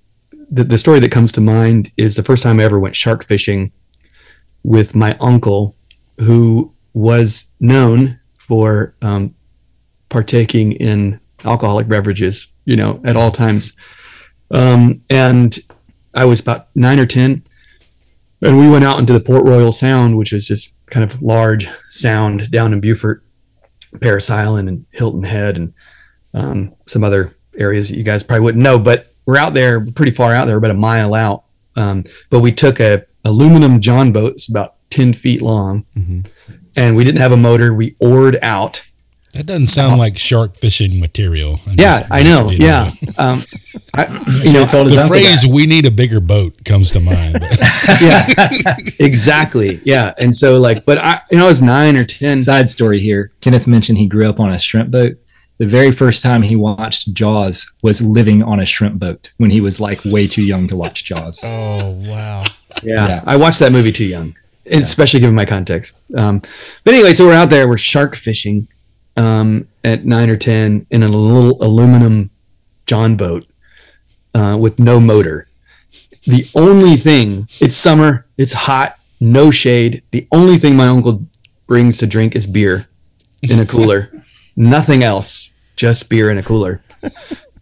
the, the story that comes to mind is the first time I ever went shark fishing with my uncle, who was known for um, partaking in alcoholic beverages, you know, at all times. Um, and I was about nine or 10. And we went out into the Port Royal Sound, which is this kind of large sound down in Beaufort, Parris Island, and Hilton Head, and um, some other areas that you guys probably wouldn't know. But we're out there, pretty far out there, about a mile out. Um, but we took a aluminum John boat, it's about 10 feet long, and we didn't have a motor. We oared out that doesn't sound like shark fishing material. I'm Yeah, just- I just know. being Yeah, real. um, I, you know, told his The uncle phrase "we need a bigger boat" comes to mind. Yeah, exactly. Yeah, and so like, but I, you know, I was nine or ten. Side story here. Kenneth mentioned he grew up on a shrimp boat. The very first time he watched Jaws was living on a shrimp boat when he was like way too young to watch Jaws. Oh wow. Yeah, Yeah. I watched that movie too young, and especially given my context. Um, but anyway, so we're out there, we're shark fishing um, at nine or ten in a little aluminum John boat uh, with no motor. The only thing, it's summer, it's hot, no shade. The only thing my uncle brings to drink is beer in a cooler, nothing else, just beer in a cooler.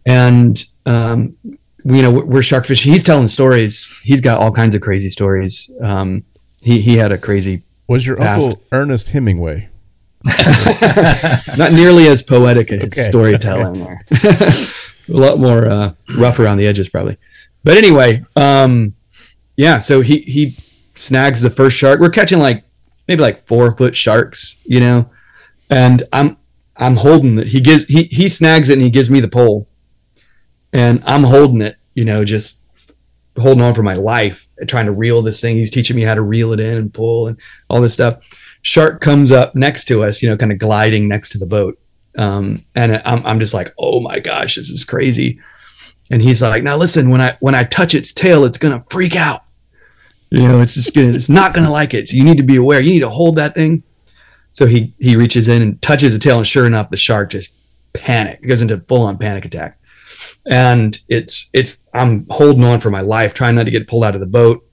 And um, you know, we're shark fishing. He's telling stories. He's got all kinds of crazy stories. Um, he he had a crazy, Was your Fast. uncle Ernest Hemingway? not nearly as poetic in his Okay. storytelling. There, a lot more uh, rough around the edges, probably. But anyway, um, yeah. So he he snags the first shark. We're catching like maybe like four foot sharks, you know, and I'm I'm holding it. He gives he he snags it and he gives me the pole, and I'm holding it, you know, just holding on for my life, trying to reel this thing. He's teaching me how to reel it in and pull and all this stuff. Shark comes up next to us, you know, kind of gliding next to the boat. Um, and I'm, I'm just like, oh my gosh, this is crazy. And he's like, now listen, when I when I touch its tail, it's gonna freak out. You know, it's just gonna, it's not gonna like it. So you need to be aware. You need to hold that thing. So he he reaches in and touches the tail, and sure enough, the shark just panic. It goes into full on panic attack. And it's it's I'm holding on for my life, trying not to get pulled out of the boat.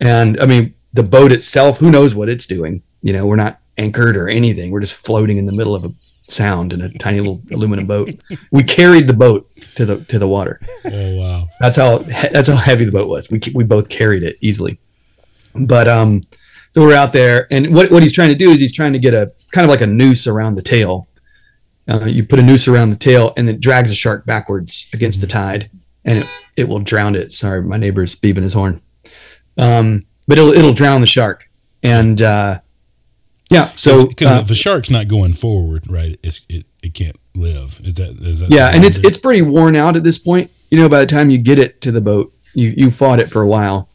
And I mean, the boat itself, who knows what it's doing? You know, we're not anchored or anything. We're just floating in the middle of a sound in a tiny little aluminum boat. We carried the boat to the to the water. Oh wow. That's how that's how heavy the boat was. We we both carried it easily. But um, so we're out there, and what what he's trying to do is he's trying to get a kind of like a noose around the tail. Uh, you put a noose around the tail, and it drags the shark backwards against the tide, and it, it will drown it. Sorry, my neighbor's beeping his horn. Um, but it'll it'll drown the shark, and uh, yeah. So because uh, if a shark's not going forward, right, it's, it it can't live. Is that is that? yeah, and it's it's pretty worn out at this point. You know, by the time you get it to the boat, you you fought it for a while.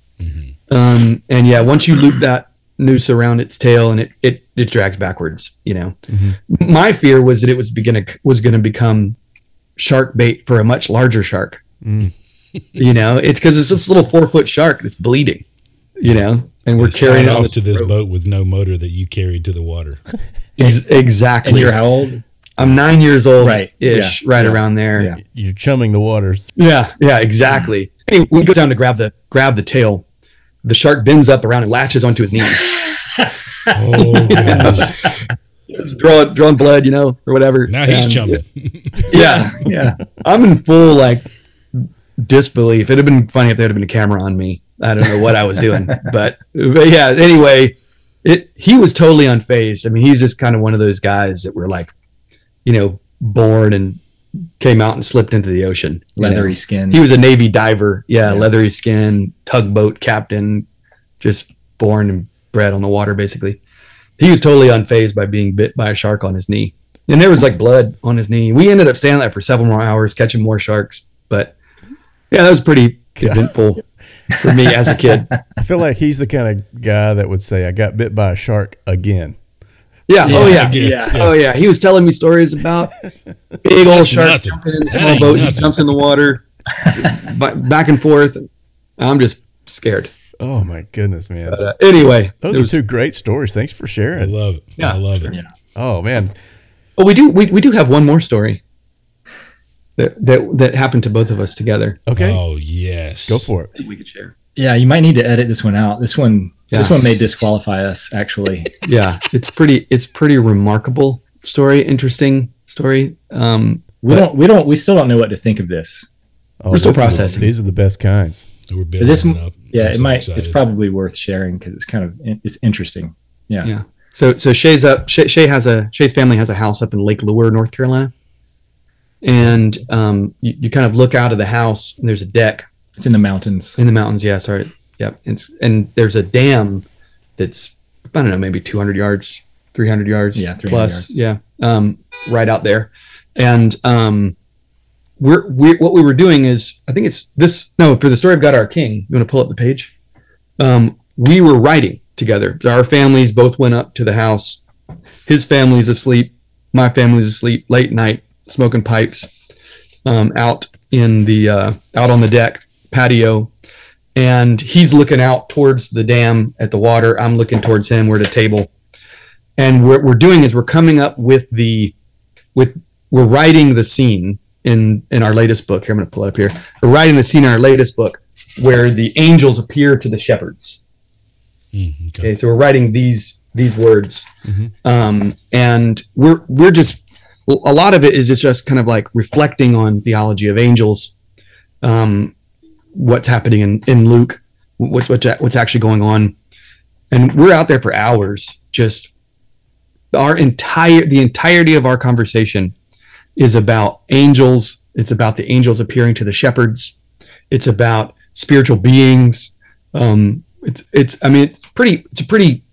Um, and yeah, once you loop that noose around its tail and it it, it drags backwards, you know. My fear was that it was beginning was going to become shark bait for a much larger shark. you know, it's because it's this little four foot shark that's bleeding. You know, and we're carrying tied it on off to this rope. boat with no motor that you carried to the water. Exactly. And you're how old? I'm nine years old, Right. ish, Yeah. right Yeah. around there. Yeah. You're chumming the waters. Yeah, yeah, exactly. Anyway, we go down to grab the grab the tail. The shark bends up around and latches onto his knee, Oh, gosh. draw drawing blood, you know, or whatever. now he's And- chumming. Yeah, Yeah. I'm in full like disbelief. It'd have been funny if there had been a camera on me. I don't know what I was doing, but but yeah. Anyway, it he was totally unfazed. I mean, he's just kind of one of those guys that were like, you know, born and came out and slipped into the ocean. you know? Leathery skin. He was a Navy diver. Yeah, Yeah. leathery skin, tugboat captain, just born and bred on the water, basically. He was totally unfazed by being bit by a shark on his knee. And there was like blood on his knee. We ended up staying there for several more hours, catching more sharks. But yeah, that was pretty eventful for me as a kid. I feel like he's the kind of guy that would say, "I got bit by a shark again." Yeah. oh, yeah. again. Yeah. Oh, yeah. He was telling me stories about big old That's sharks jumping in the small ain't boat. He jumps in the water, back and forth. I'm just scared. Oh my goodness, man! But uh, anyway, Those are was- two great stories. Thanks for I sharing. love it. Yeah. I love it. Yeah. Oh man, Oh, we do. We, we do have one more story that that that happened to both of us together. okay, Oh yes. go for it. I think we could share. Yeah, you might need to edit this one out. This one this one may disqualify us actually. Yeah, it's pretty. It's pretty remarkable story. Interesting story. Um, We But- don't we don't we still don't know what to think of this. Oh, We're still this is- processing. these are the best kinds. We're building this up. yeah, I'm it so might it's probably worth sharing because it's kind of it's interesting. Yeah. yeah. So so Shay's up. Shay, Shay has a Shay's family has a house up in Lake Lure, North Carolina, and um, you, you kind of look out of the house and there's a deck It's in the mountains. in the mountains. Yeah, sorry. Yep. It's, and there's a dam that's I don't know, maybe 200 yards, 300 yards, Yeah, 300 plus. Yeah, um, right out there. And um, we're we what we were doing is I think it's this. No, for the story of God our King. You want to pull up the page? Um, we were writing together. Our families both went up to the house. His family's asleep. My family's asleep. Late night, smoking pipes, um, out in the uh, out on the deck patio and he's looking out towards the dam at the water. I'm looking towards him. We're at a table, and what we're doing is we're coming up with the with we're writing the scene in in our latest book. Here, I'm going to pull it up here. We're writing the scene in our latest book where the angels appear to the shepherds. Mm, okay. Okay, so we're writing these these words, Mhm. um, and we're we're just a lot of it is it's just kind of like reflecting on theology of angels, um, what's happening in, in Luke, what's what's what's actually going on, and we're out there for hours. Just our entire the entirety of our conversation is about angels. It's about the angels appearing to the shepherds. It's about spiritual beings. Um, it's it's I mean it's pretty it's a pretty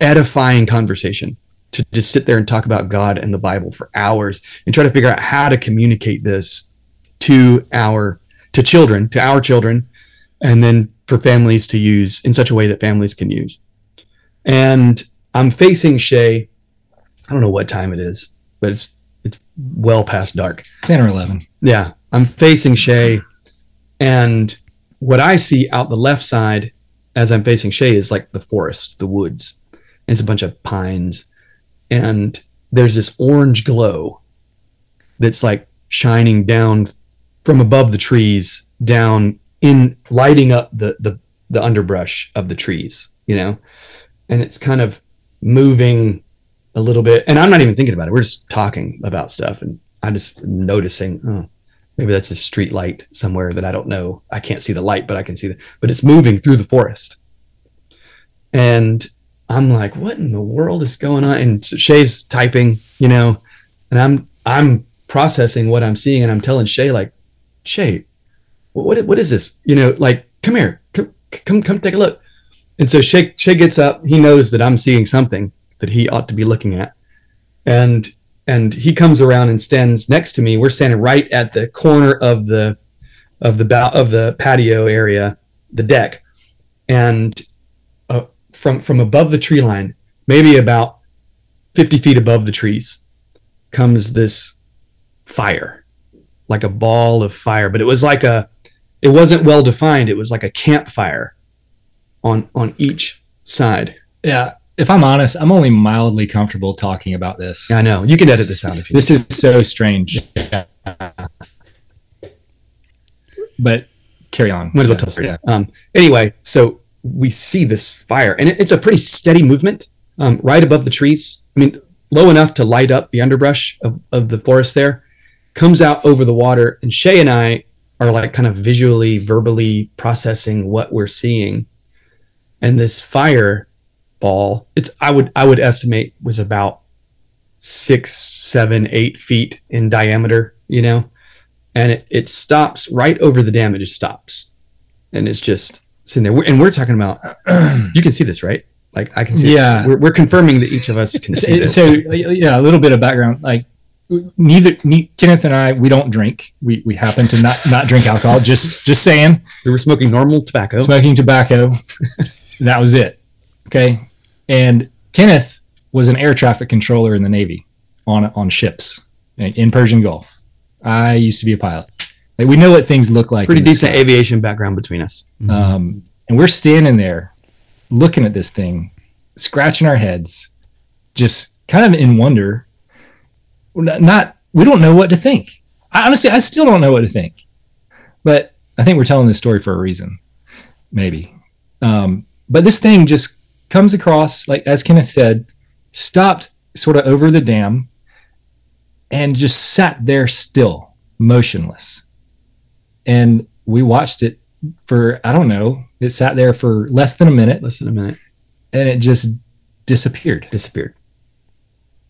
edifying conversation to just sit there and talk about God and the Bible for hours and try to figure out how to communicate this to our to children, to our children, and then for families to use in such a way that families can use. And I'm facing Shay. I don't know what time it is, but it's it's well past dark. Ten or eleven. Yeah, I'm facing Shay, and what I see out the left side as I'm facing Shay is like the forest, the woods. And it's a bunch of pines, and there's this orange glow that's like shining down from above the trees, down in lighting up the the the underbrush of the trees, you know, and it's kind of moving a little bit, and I'm not even thinking about it. We're just talking about stuff, and I'm just noticing. Oh, maybe that's a street light somewhere that I don't know. I can't see the light, but I can see the. But it's moving through the forest, and I'm like, what in the world is going on? And Shay's typing, you know, and I'm I'm processing what I'm seeing, and I'm telling Shay like, Shay, what what is this? You know, like, come here, come come come take a look. And so Shay Shay gets up. He knows that I'm seeing something that he ought to be looking at, and and he comes around and stands next to me. We're standing right at the corner of the of the bow, of the patio area, the deck, and from from above the tree line, maybe about fifty feet above the trees, comes this fire, like a ball of fire. But it was like a, it wasn't well defined. It was like a campfire on on each side. Yeah. If I'm honest, I'm only mildly comfortable talking about this. I know you can edit this out if you. This is so strange. But carry on. Might as well tell story. Yeah. Um, anyway, so we see this fire, and it, it's a pretty steady movement um, right above the trees. I mean, low enough to light up the underbrush of, of the forest there. Comes out over the water, and Shay and I are like kind of visually, verbally processing what we're seeing. And this fire ball, it's I would I would estimate was about six, seven, eight feet in diameter, you know, and it, it stops right over the dam. It just stops, and it's just sitting there. And we're talking about you can see this, right? Like I can see. Yeah. we're, we're confirming that each of us can see So, this. so, yeah, a little bit of background. Like neither ne- Kenneth and I, we don't drink. We we happen to not not drink alcohol. Just just saying, we were smoking normal tobacco. smoking tobacco. that was it. Okay. And Kenneth was an air traffic controller in the Navy on on ships in Persian Gulf. I used to be a pilot. Like we know what things look like. Pretty decent sky. aviation background between us. Um, and we're standing there looking at this thing, scratching our heads, just kind of in wonder. Not, not we don't know what to think. I, honestly, I still don't know what to think. But I think we're telling this story for a reason, maybe. Um, but this thing just comes across, like as Kenneth said, stopped sort of over the dam, and just sat there still, motionless. And we watched it for I don't know. It sat there for less than a minute Less than a minute. and it just disappeared. Disappeared.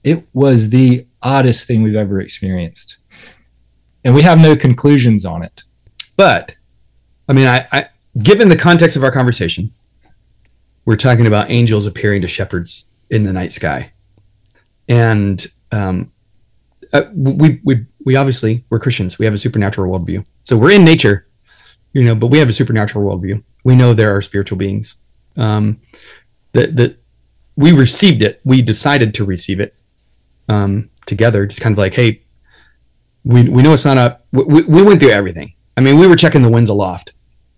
It was the oddest thing we've ever experienced. And we have no conclusions on it. But I mean, I, I given the context of our conversation, we're talking about angels appearing to shepherds in the night sky, and um, uh, we we we obviously we're Christians. We have a supernatural worldview, so we're in nature, you know, but we have a supernatural worldview. We know there are spiritual beings. Um, that that we received it. We decided to receive it um, together. Just kind of like, hey, we we know it's not a. We, we went through everything. I mean, we were checking the winds aloft.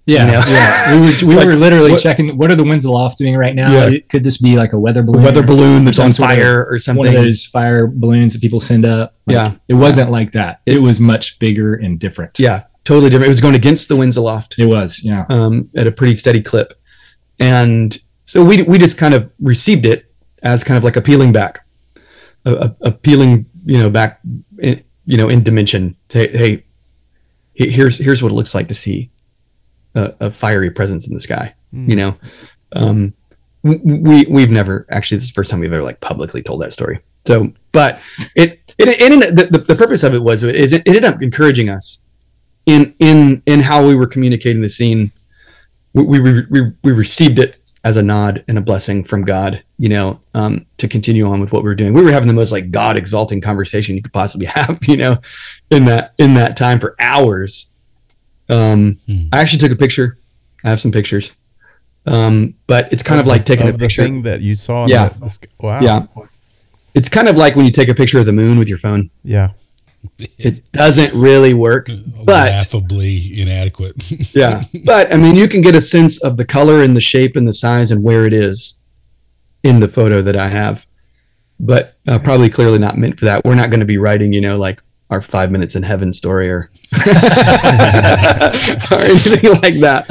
Yeah, You know? yeah. We were we Like, were literally what- checking what are the winds aloft doing right now? Yeah. Could this be like a weather A balloon? weather or balloon that's on sort of- fire or One something. of those fire balloons that people send up. Like, Yeah. It wasn't like that. It was much bigger and different. Yeah, totally different. It was going against the winds aloft It was. Yeah. um, at a pretty steady clip, and so we we just kind of received it as kind of like a peeling back, a, a, a peeling you know back, in, you know in dimension. Hey, hey, here's here's what it looks like to see a, a fiery presence in the sky. You know, um, we we've never actually this is the first time we've ever like publicly told that story. So, but it it, it ended- the, the, the purpose of it was is it ended up encouraging us in in in how we were communicating the scene. We we, we, we received it as a nod and a blessing from God, you know, um, to continue on with what we were doing. We were having the most like God exalting conversation you could possibly have, you know, in that in that time for hours. Um, Hmm. I actually took a picture. I have some pictures. Um, but it's kind of, like taking a picture of the picture. thing that you saw. Yeah. the- the wow. Yeah. It's kind of like when you take a picture of the moon with your phone. Yeah. It doesn't really work, but laughably inadequate. yeah, but I mean, you can get a sense of the color and the shape and the size and where it is in the photo that I have. But uh, probably clearly not meant for that. We're not going to be writing, you know, like our five minutes in heaven story or or anything like that.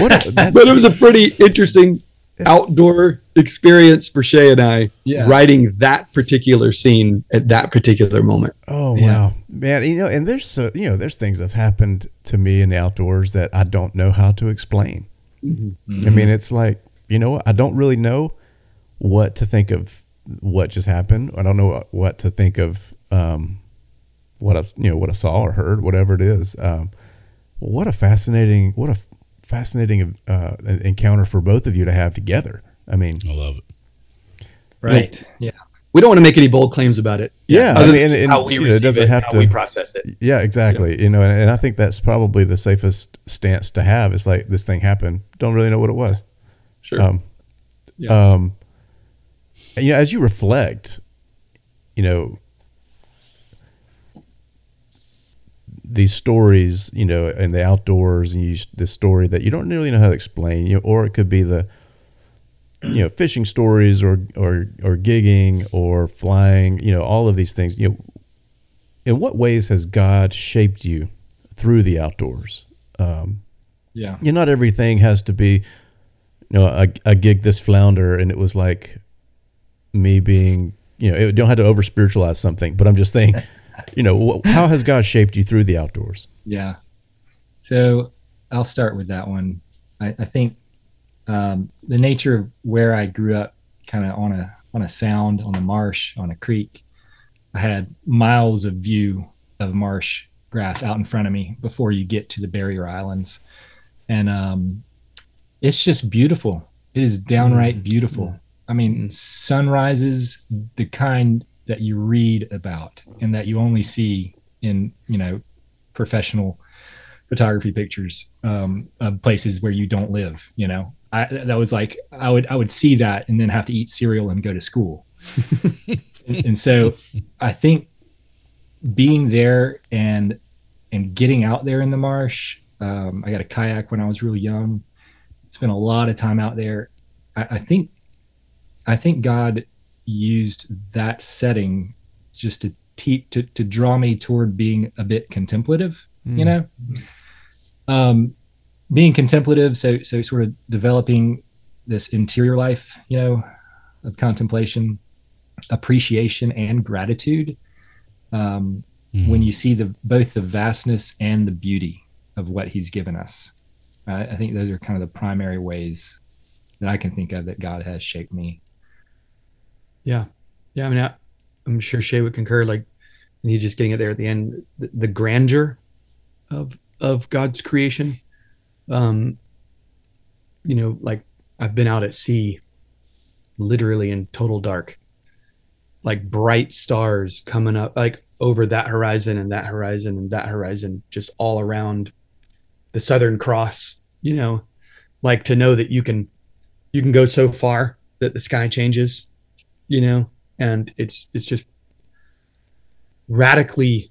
What a- but it was a pretty interesting outdoor experience for Shay and I Yeah. writing that particular scene at that particular moment. Oh Yeah. wow, man! You know, and there's so you know, there's things that have happened to me in the outdoors that I don't know how to explain. I mean, it's like you know, I don't really know what to think of what just happened. I don't know what, what to think of um, what I s- you know what I saw or heard, whatever it is. Um, what a fascinating, what a fascinating uh, encounter for both of you to have together. I mean, I love it. Right. Yeah. We don't want to make any bold claims about it. Yeah, I mean, and- and, how we you know, it receive doesn't it, have how to- we process it. Yeah, exactly. You know, and, and I think that's probably the safest stance to have. Is like this thing happened. Don't really know what it was. Sure. Um, Yeah. um, you know, as you reflect, you know, these stories, you know, in the outdoors, and you this story that you don't really know how to explain, you know, or it could be the, you know, fishing stories, or or or gigging, or flying, you know, all of these things. You know, in what ways has God shaped you through the outdoors? Um, Yeah. you know, not everything has to be, you know, I, a gig this flounder, and it was like me being, you know, it don't have to over spiritualize something, but I'm just saying, you know, how has God shaped you through the outdoors? Yeah. So I'll start with that one. I, I think um, the nature of where I grew up, kind of on a on a sound, on a marsh, on a creek, I had miles of view of marsh grass out in front of me before you get to the barrier islands, and um, it's just beautiful. It is downright beautiful. I mean, sunrises, the kind that you read about and that you only see in you know professional photography pictures um, of places where you don't live. You know, I that was like I would I would see that and then have to eat cereal and go to school. and, and so I think being there and and getting out there in the marsh. Um, I got a kayak when I was really young. Spent a lot of time out there. I, I think I think God used that setting just to te- to to draw me toward being a bit contemplative. You know, um, being contemplative. So so sort of developing this interior life. You know, of contemplation, appreciation, and gratitude. Um, When you see the both the vastness and the beauty of what He's given us, I, I think those are kind of the primary ways that I can think of that God has shaped me. Yeah. Yeah. I mean, I, I'm sure Shay would concur. Like, and you just getting it there at the end, the, the grandeur of of God's creation. Um, you know, like I've been out at sea, literally in total dark, like bright stars coming up, like over that horizon and that horizon and that horizon, just all around the Southern Cross. You know, like to know that you can you can go so far that the sky changes you know and it's it's just radically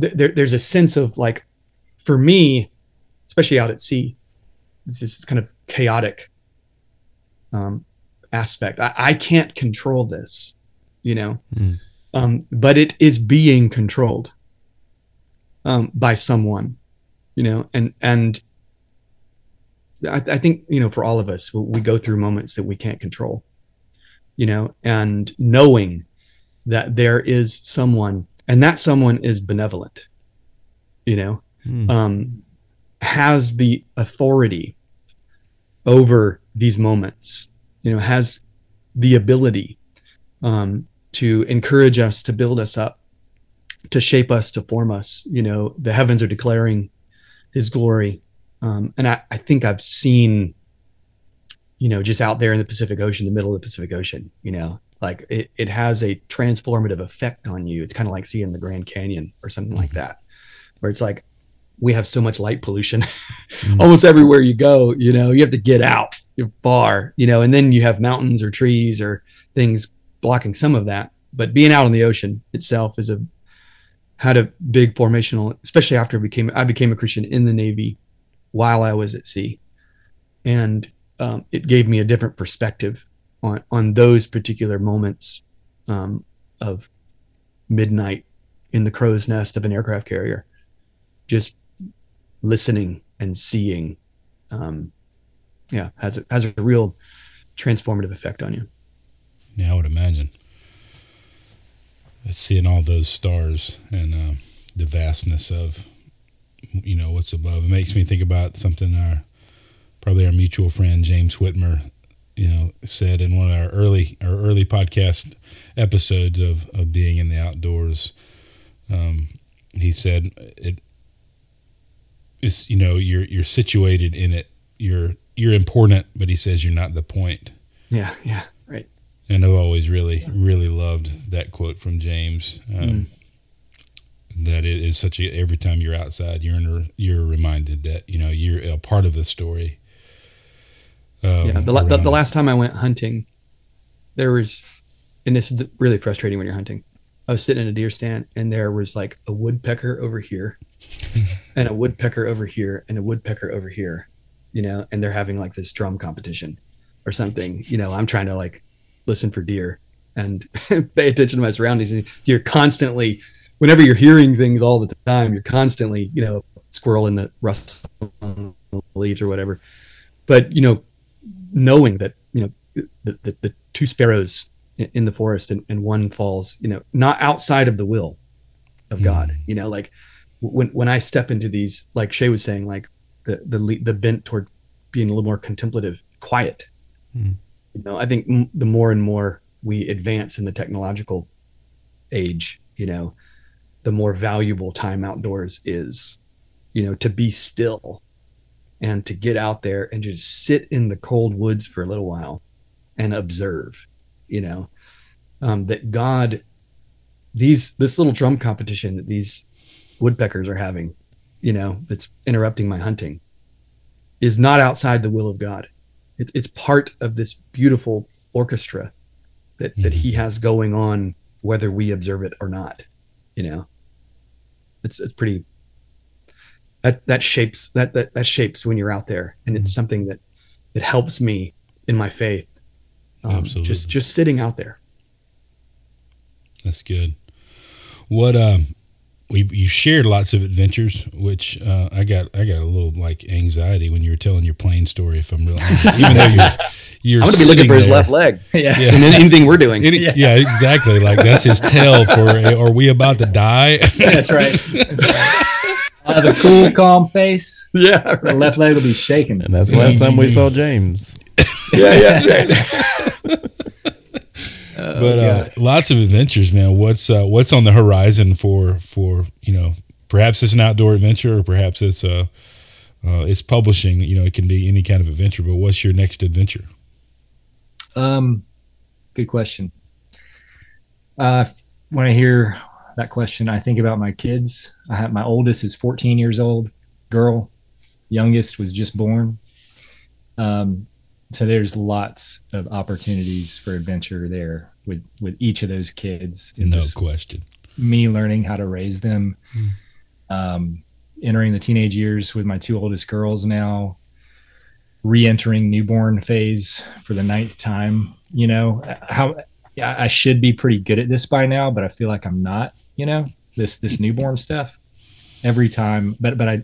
th- there, there's a sense of like for me especially out at sea it's just this kind of chaotic um aspect. I, I can't control this you know? Mm. um but it is being controlled um by someone you know? And and I, I think you know for all of us we, we go through moments that we can't control you know and knowing that there is someone and that someone is benevolent you know Mm. um has the authority over these moments you know has the ability um to encourage us to build us up to shape us to form us you know the heavens are declaring his glory um and i i think i've seen you know just out there in the pacific ocean the middle of the pacific ocean you know like it, it has a transformative effect on you. It's kind of like seeing the grand canyon or something like mm-hmm. that where it's like we have so much light pollution mm-hmm. almost everywhere you go you know you have to get out far you know and then you have mountains or trees or things blocking some of that. But being out on the ocean itself is a had a big formational especially after I became I became a Christian in the Navy while I was at sea. And um, it gave me a different perspective on on those particular moments um, of midnight in the crow's nest of an aircraft carrier just listening and seeing um, yeah has a, has a real transformative effect on you. Yeah, I would imagine. Seeing all those stars and uh, the vastness of, you know, what's above. It makes me think about something our, probably our mutual friend James Whitmer, you know, said in one of our early our early podcast episodes of, of being in the outdoors. Um, he said it is you know you're you're situated in it you're you're important but he says you're not the point Yeah, yeah, right. and i've always really really loved that quote from james um, that it is such a every time you're outside you're in, you're reminded that you know you're a part of the story um, yeah, the, la- the, the last time I went hunting, there was, and this is really frustrating when you're hunting. I was sitting in a deer stand, and there was like a woodpecker over here, and a woodpecker over here, and a woodpecker over here, you know, and they're having like this drum competition or something. You know, I'm trying to like listen for deer and pay attention to my surroundings, and you're constantly, whenever you're hearing things all the time, you're constantly, you know, squirrel in the rustling leaves or whatever. But you know, knowing that you know the, the, the two sparrows in, the forest and, and one falls you know not outside of the will of god you know like when when i step into these like shay was saying like the the the bent toward being a little more contemplative quiet. Hmm. you know i think m- the more and more we advance in the technological age you know the more valuable time outdoors is you know to be still and to get out there and just sit in the cold woods for a little while and observe you know um, that god these this little drum competition that these woodpeckers are having you know that's interrupting my hunting is not outside the will of god. It, it's part of this beautiful orchestra that that he has going on whether we observe it or not you know. It's it's pretty that that shapes that that, that shapes when you're out there and it's something that it helps me in my faith um, Absolutely. just just sitting out there That's good. What um we you shared lots of adventures, which uh, I got I got a little like anxiety when you were telling your plane story. If I'm real, even though you're you're i'm gonna be looking sitting for his there. left leg Yeah. Yeah. and then anything we're doing Any- yeah. exactly. Like that's his tail for. Are we about to die? That's right. That's right. I'll have a cool, calm face. yeah The right. left leg will be shaking. And that's the last time we saw James. yeah yeah right. but uh, lots of adventures, man. What's uh, what's on the horizon for for you know? Perhaps it's an outdoor adventure, or perhaps it's uh, uh, it's publishing. You know, it can be any kind of adventure. But what's your next adventure? Um, good question. Uh, when I hear that question, I think about my kids. I have my oldest is 14 years old, girl. Youngest was just born. Um, so there's lots of opportunities for adventure there with with each of those kids. No question. me learning how to raise them. Um, entering the teenage years with my two oldest girls now, re-entering newborn phase for the ninth time. You know how I should be pretty good at this by now, but I feel like I'm not. You know this this newborn stuff every time, but but I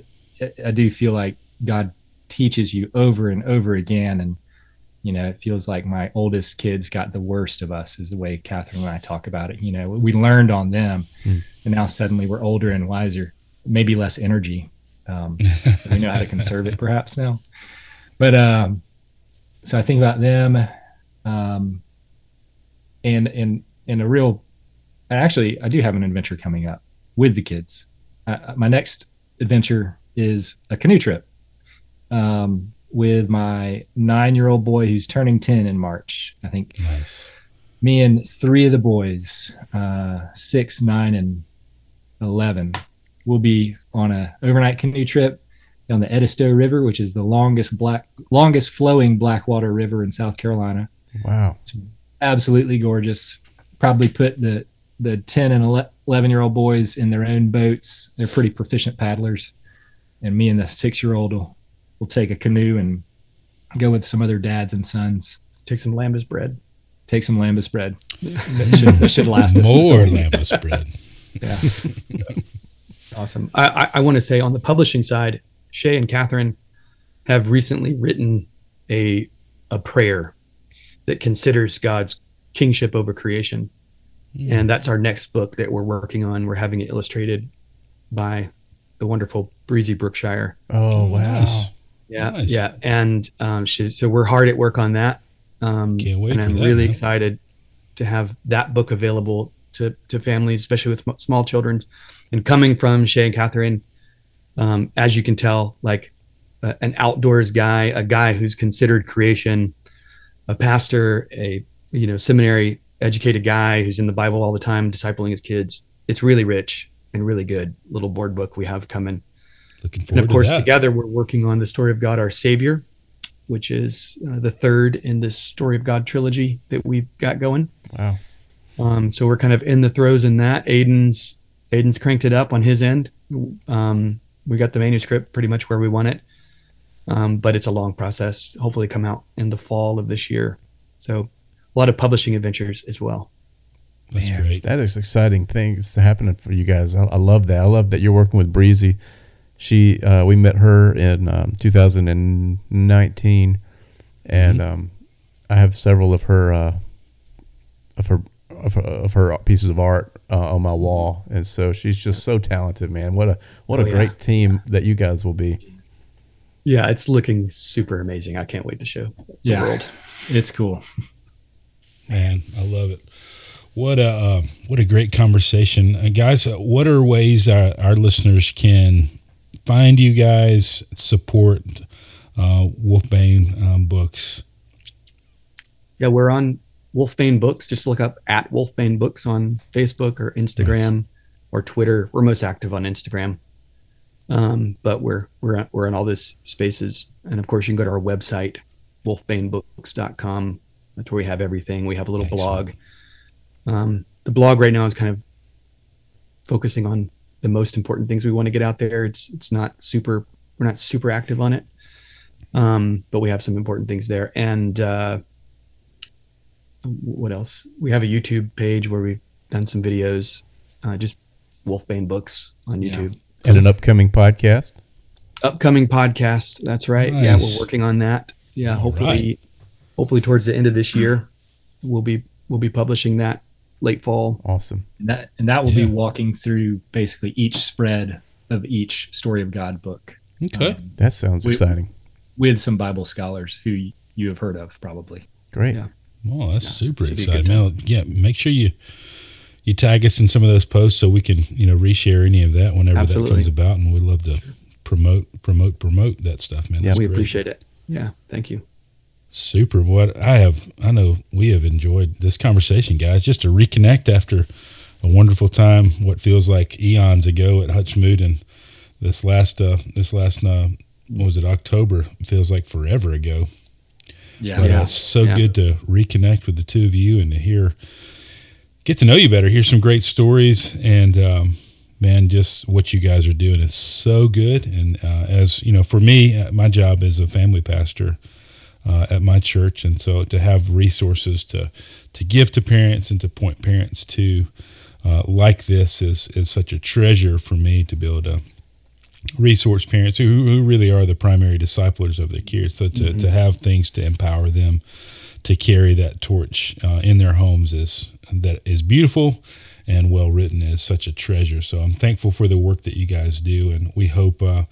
I do feel like God teaches you over and over again, and you know it feels like my oldest kids got the worst of us, is the way Catherine and I talk about it. You know we learned on them, and now suddenly we're older and wiser, maybe less energy. Um, we know how to conserve it perhaps now, but um, so I think about them, um, and and and a real. And actually, I do have an adventure coming up with the kids. Uh, my next adventure is a canoe trip um, with my nine-year-old boy who's turning ten in March. I think Nice. me and three of the boys, uh, six, nine, and eleven, will be on a overnight canoe trip on the Edisto River, which is the longest black, longest flowing Blackwater River in South Carolina. Wow. It's absolutely gorgeous. Probably put the the ten and eleven year old boys in their own boats. They're pretty proficient paddlers, and me and the six year old will will take a canoe and go with some other dads and sons. take some lembas bread Take some lembas bread. That should, that should last us. this More whole lembas bread. Yeah. Awesome. I, I, I want to say on the publishing side, Shay and Catherine have recently written a a prayer that considers God's kingship over creation. Hmm. And that's our next book that we're working on. We're having it illustrated by the wonderful Breezy Brookshire. Oh wow. Nice. Yeah, Nice. yeah, and um, she, so we're hard at work on that. Um, Can't wait and for I'm that, really man. excited to have that book available to to families, especially with sm- small children. And coming from Shay and Catherine, um, as you can tell, like uh, an outdoors guy, a guy who's considered creation, a pastor, a you know seminary educated guy who's in the Bible all the time, discipling his kids. It's really rich and really good little board book we have coming. Looking forward And of course, to together we're working on the story of God, our Savior, which is uh, the third in this story of God trilogy that we've got going. Wow. Um, so we're kind of in the throes in that. Aedan's Aedan's cranked it up on his end. Um, we got the manuscript pretty much where we want it, um, but it's a long process. Hopefully, come out in the fall of this year. So a lot of publishing adventures as well. That's Man, great. That is exciting things happening for you guys. I, I love that. I love that you're working with Breezy. She, uh, we met her in um, 2019, and um, I have several of her, uh, of her, of her, of her pieces of art uh, on my wall, and so she's just so talented, man. What a what a Oh, yeah. great team that you guys will be. Yeah, it's looking super amazing. I can't wait to show the Yeah. world. It's cool. Man, I love it. What a uh, what a great conversation, uh, guys. Uh, what are ways our, our listeners can find you guys, support uh, Wolfbane um, books? Yeah, we're on Wolfbane Books. Just look up at Wolfbane Books on Facebook or Instagram or Twitter. We're most active on Instagram, um, but we're we're we're in all these spaces. And of course, you can go to our website, wolfbanebooks.com. That's where we have everything. We have a little Excellent. blog. Um, the blog right now is kind of focusing on the most important things we want to get out there. It's it's not super. We're not super active on it, um, but we have some important things there. And uh, what else? We have a YouTube page where we've done some videos, uh, just Wolfbane Books on Yeah. YouTube. And an upcoming podcast. Upcoming podcast. That's right. Yeah, we're working on that. Yeah, hopefully, right. Hopefully towards the end of this year, we'll be we'll be publishing that late fall. Awesome. And that and that will Yeah. be walking through basically each spread of each story of God book Okay. um, That sounds We- exciting. with some Bible scholars who you have heard of probably. Great. Yeah. Well, that's Yeah, super it'd exciting. good Man, yeah, make sure you you tag us in some of those posts so we can you know reshare any of that whenever that comes about, and we'd love to promote promote promote that stuff, man. Yeah, That's we great. appreciate it. Yeah, thank you. Super. What I have, I know we have enjoyed this conversation, guys. Just to reconnect after a wonderful time, what feels like eons ago at Hutchmoot, and this last, uh, this last, uh, what was it October? Feels like forever ago. Yeah. But uh, Yeah. it's so Yeah. good to reconnect with the two of you and to hear, get to know you better, hear some great stories, and um, man, just what you guys are doing is so good. And uh, as you know, for me, uh, my job is a family pastor uh, at my church, and so to have resources to to give to parents and to point parents to uh, like this is is such a treasure for me to be able to resource parents who, who really are the primary disciplers of their kids. So to, to have things to empower them to carry that torch uh, in their homes is that is beautiful and well written is such a treasure. So I'm thankful for the work that you guys do, and we hope uh,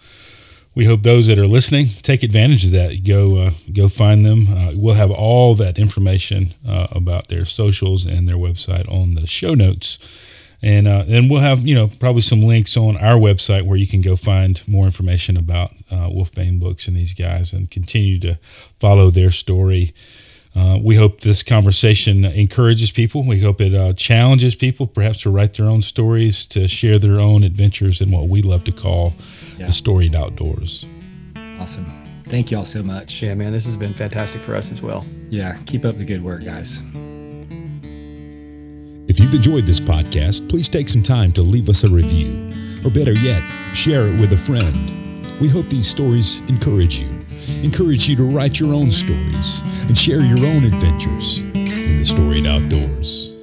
we hope those that are listening take advantage of that. Go uh, go find them. Uh, we'll have all that information uh, about their socials and their website on the show notes. And uh, then we'll have, you know, probably some links on our website where you can go find more information about uh, Wolfbane Books and these guys and continue to follow their story. Uh, we hope this conversation encourages people. We hope it challenges people, perhaps to write their own stories, to share their own adventures in what we love to call Yeah. the storied outdoors. Awesome. Thank you all so much. Yeah, man, this has been fantastic for us as well. Yeah. Keep up the good work, guys. If you've enjoyed this podcast, please take some time to leave us a review, or better yet, share it with a friend. We hope these stories encourage you, encourage you to write your own stories and share your own adventures in the storied outdoors.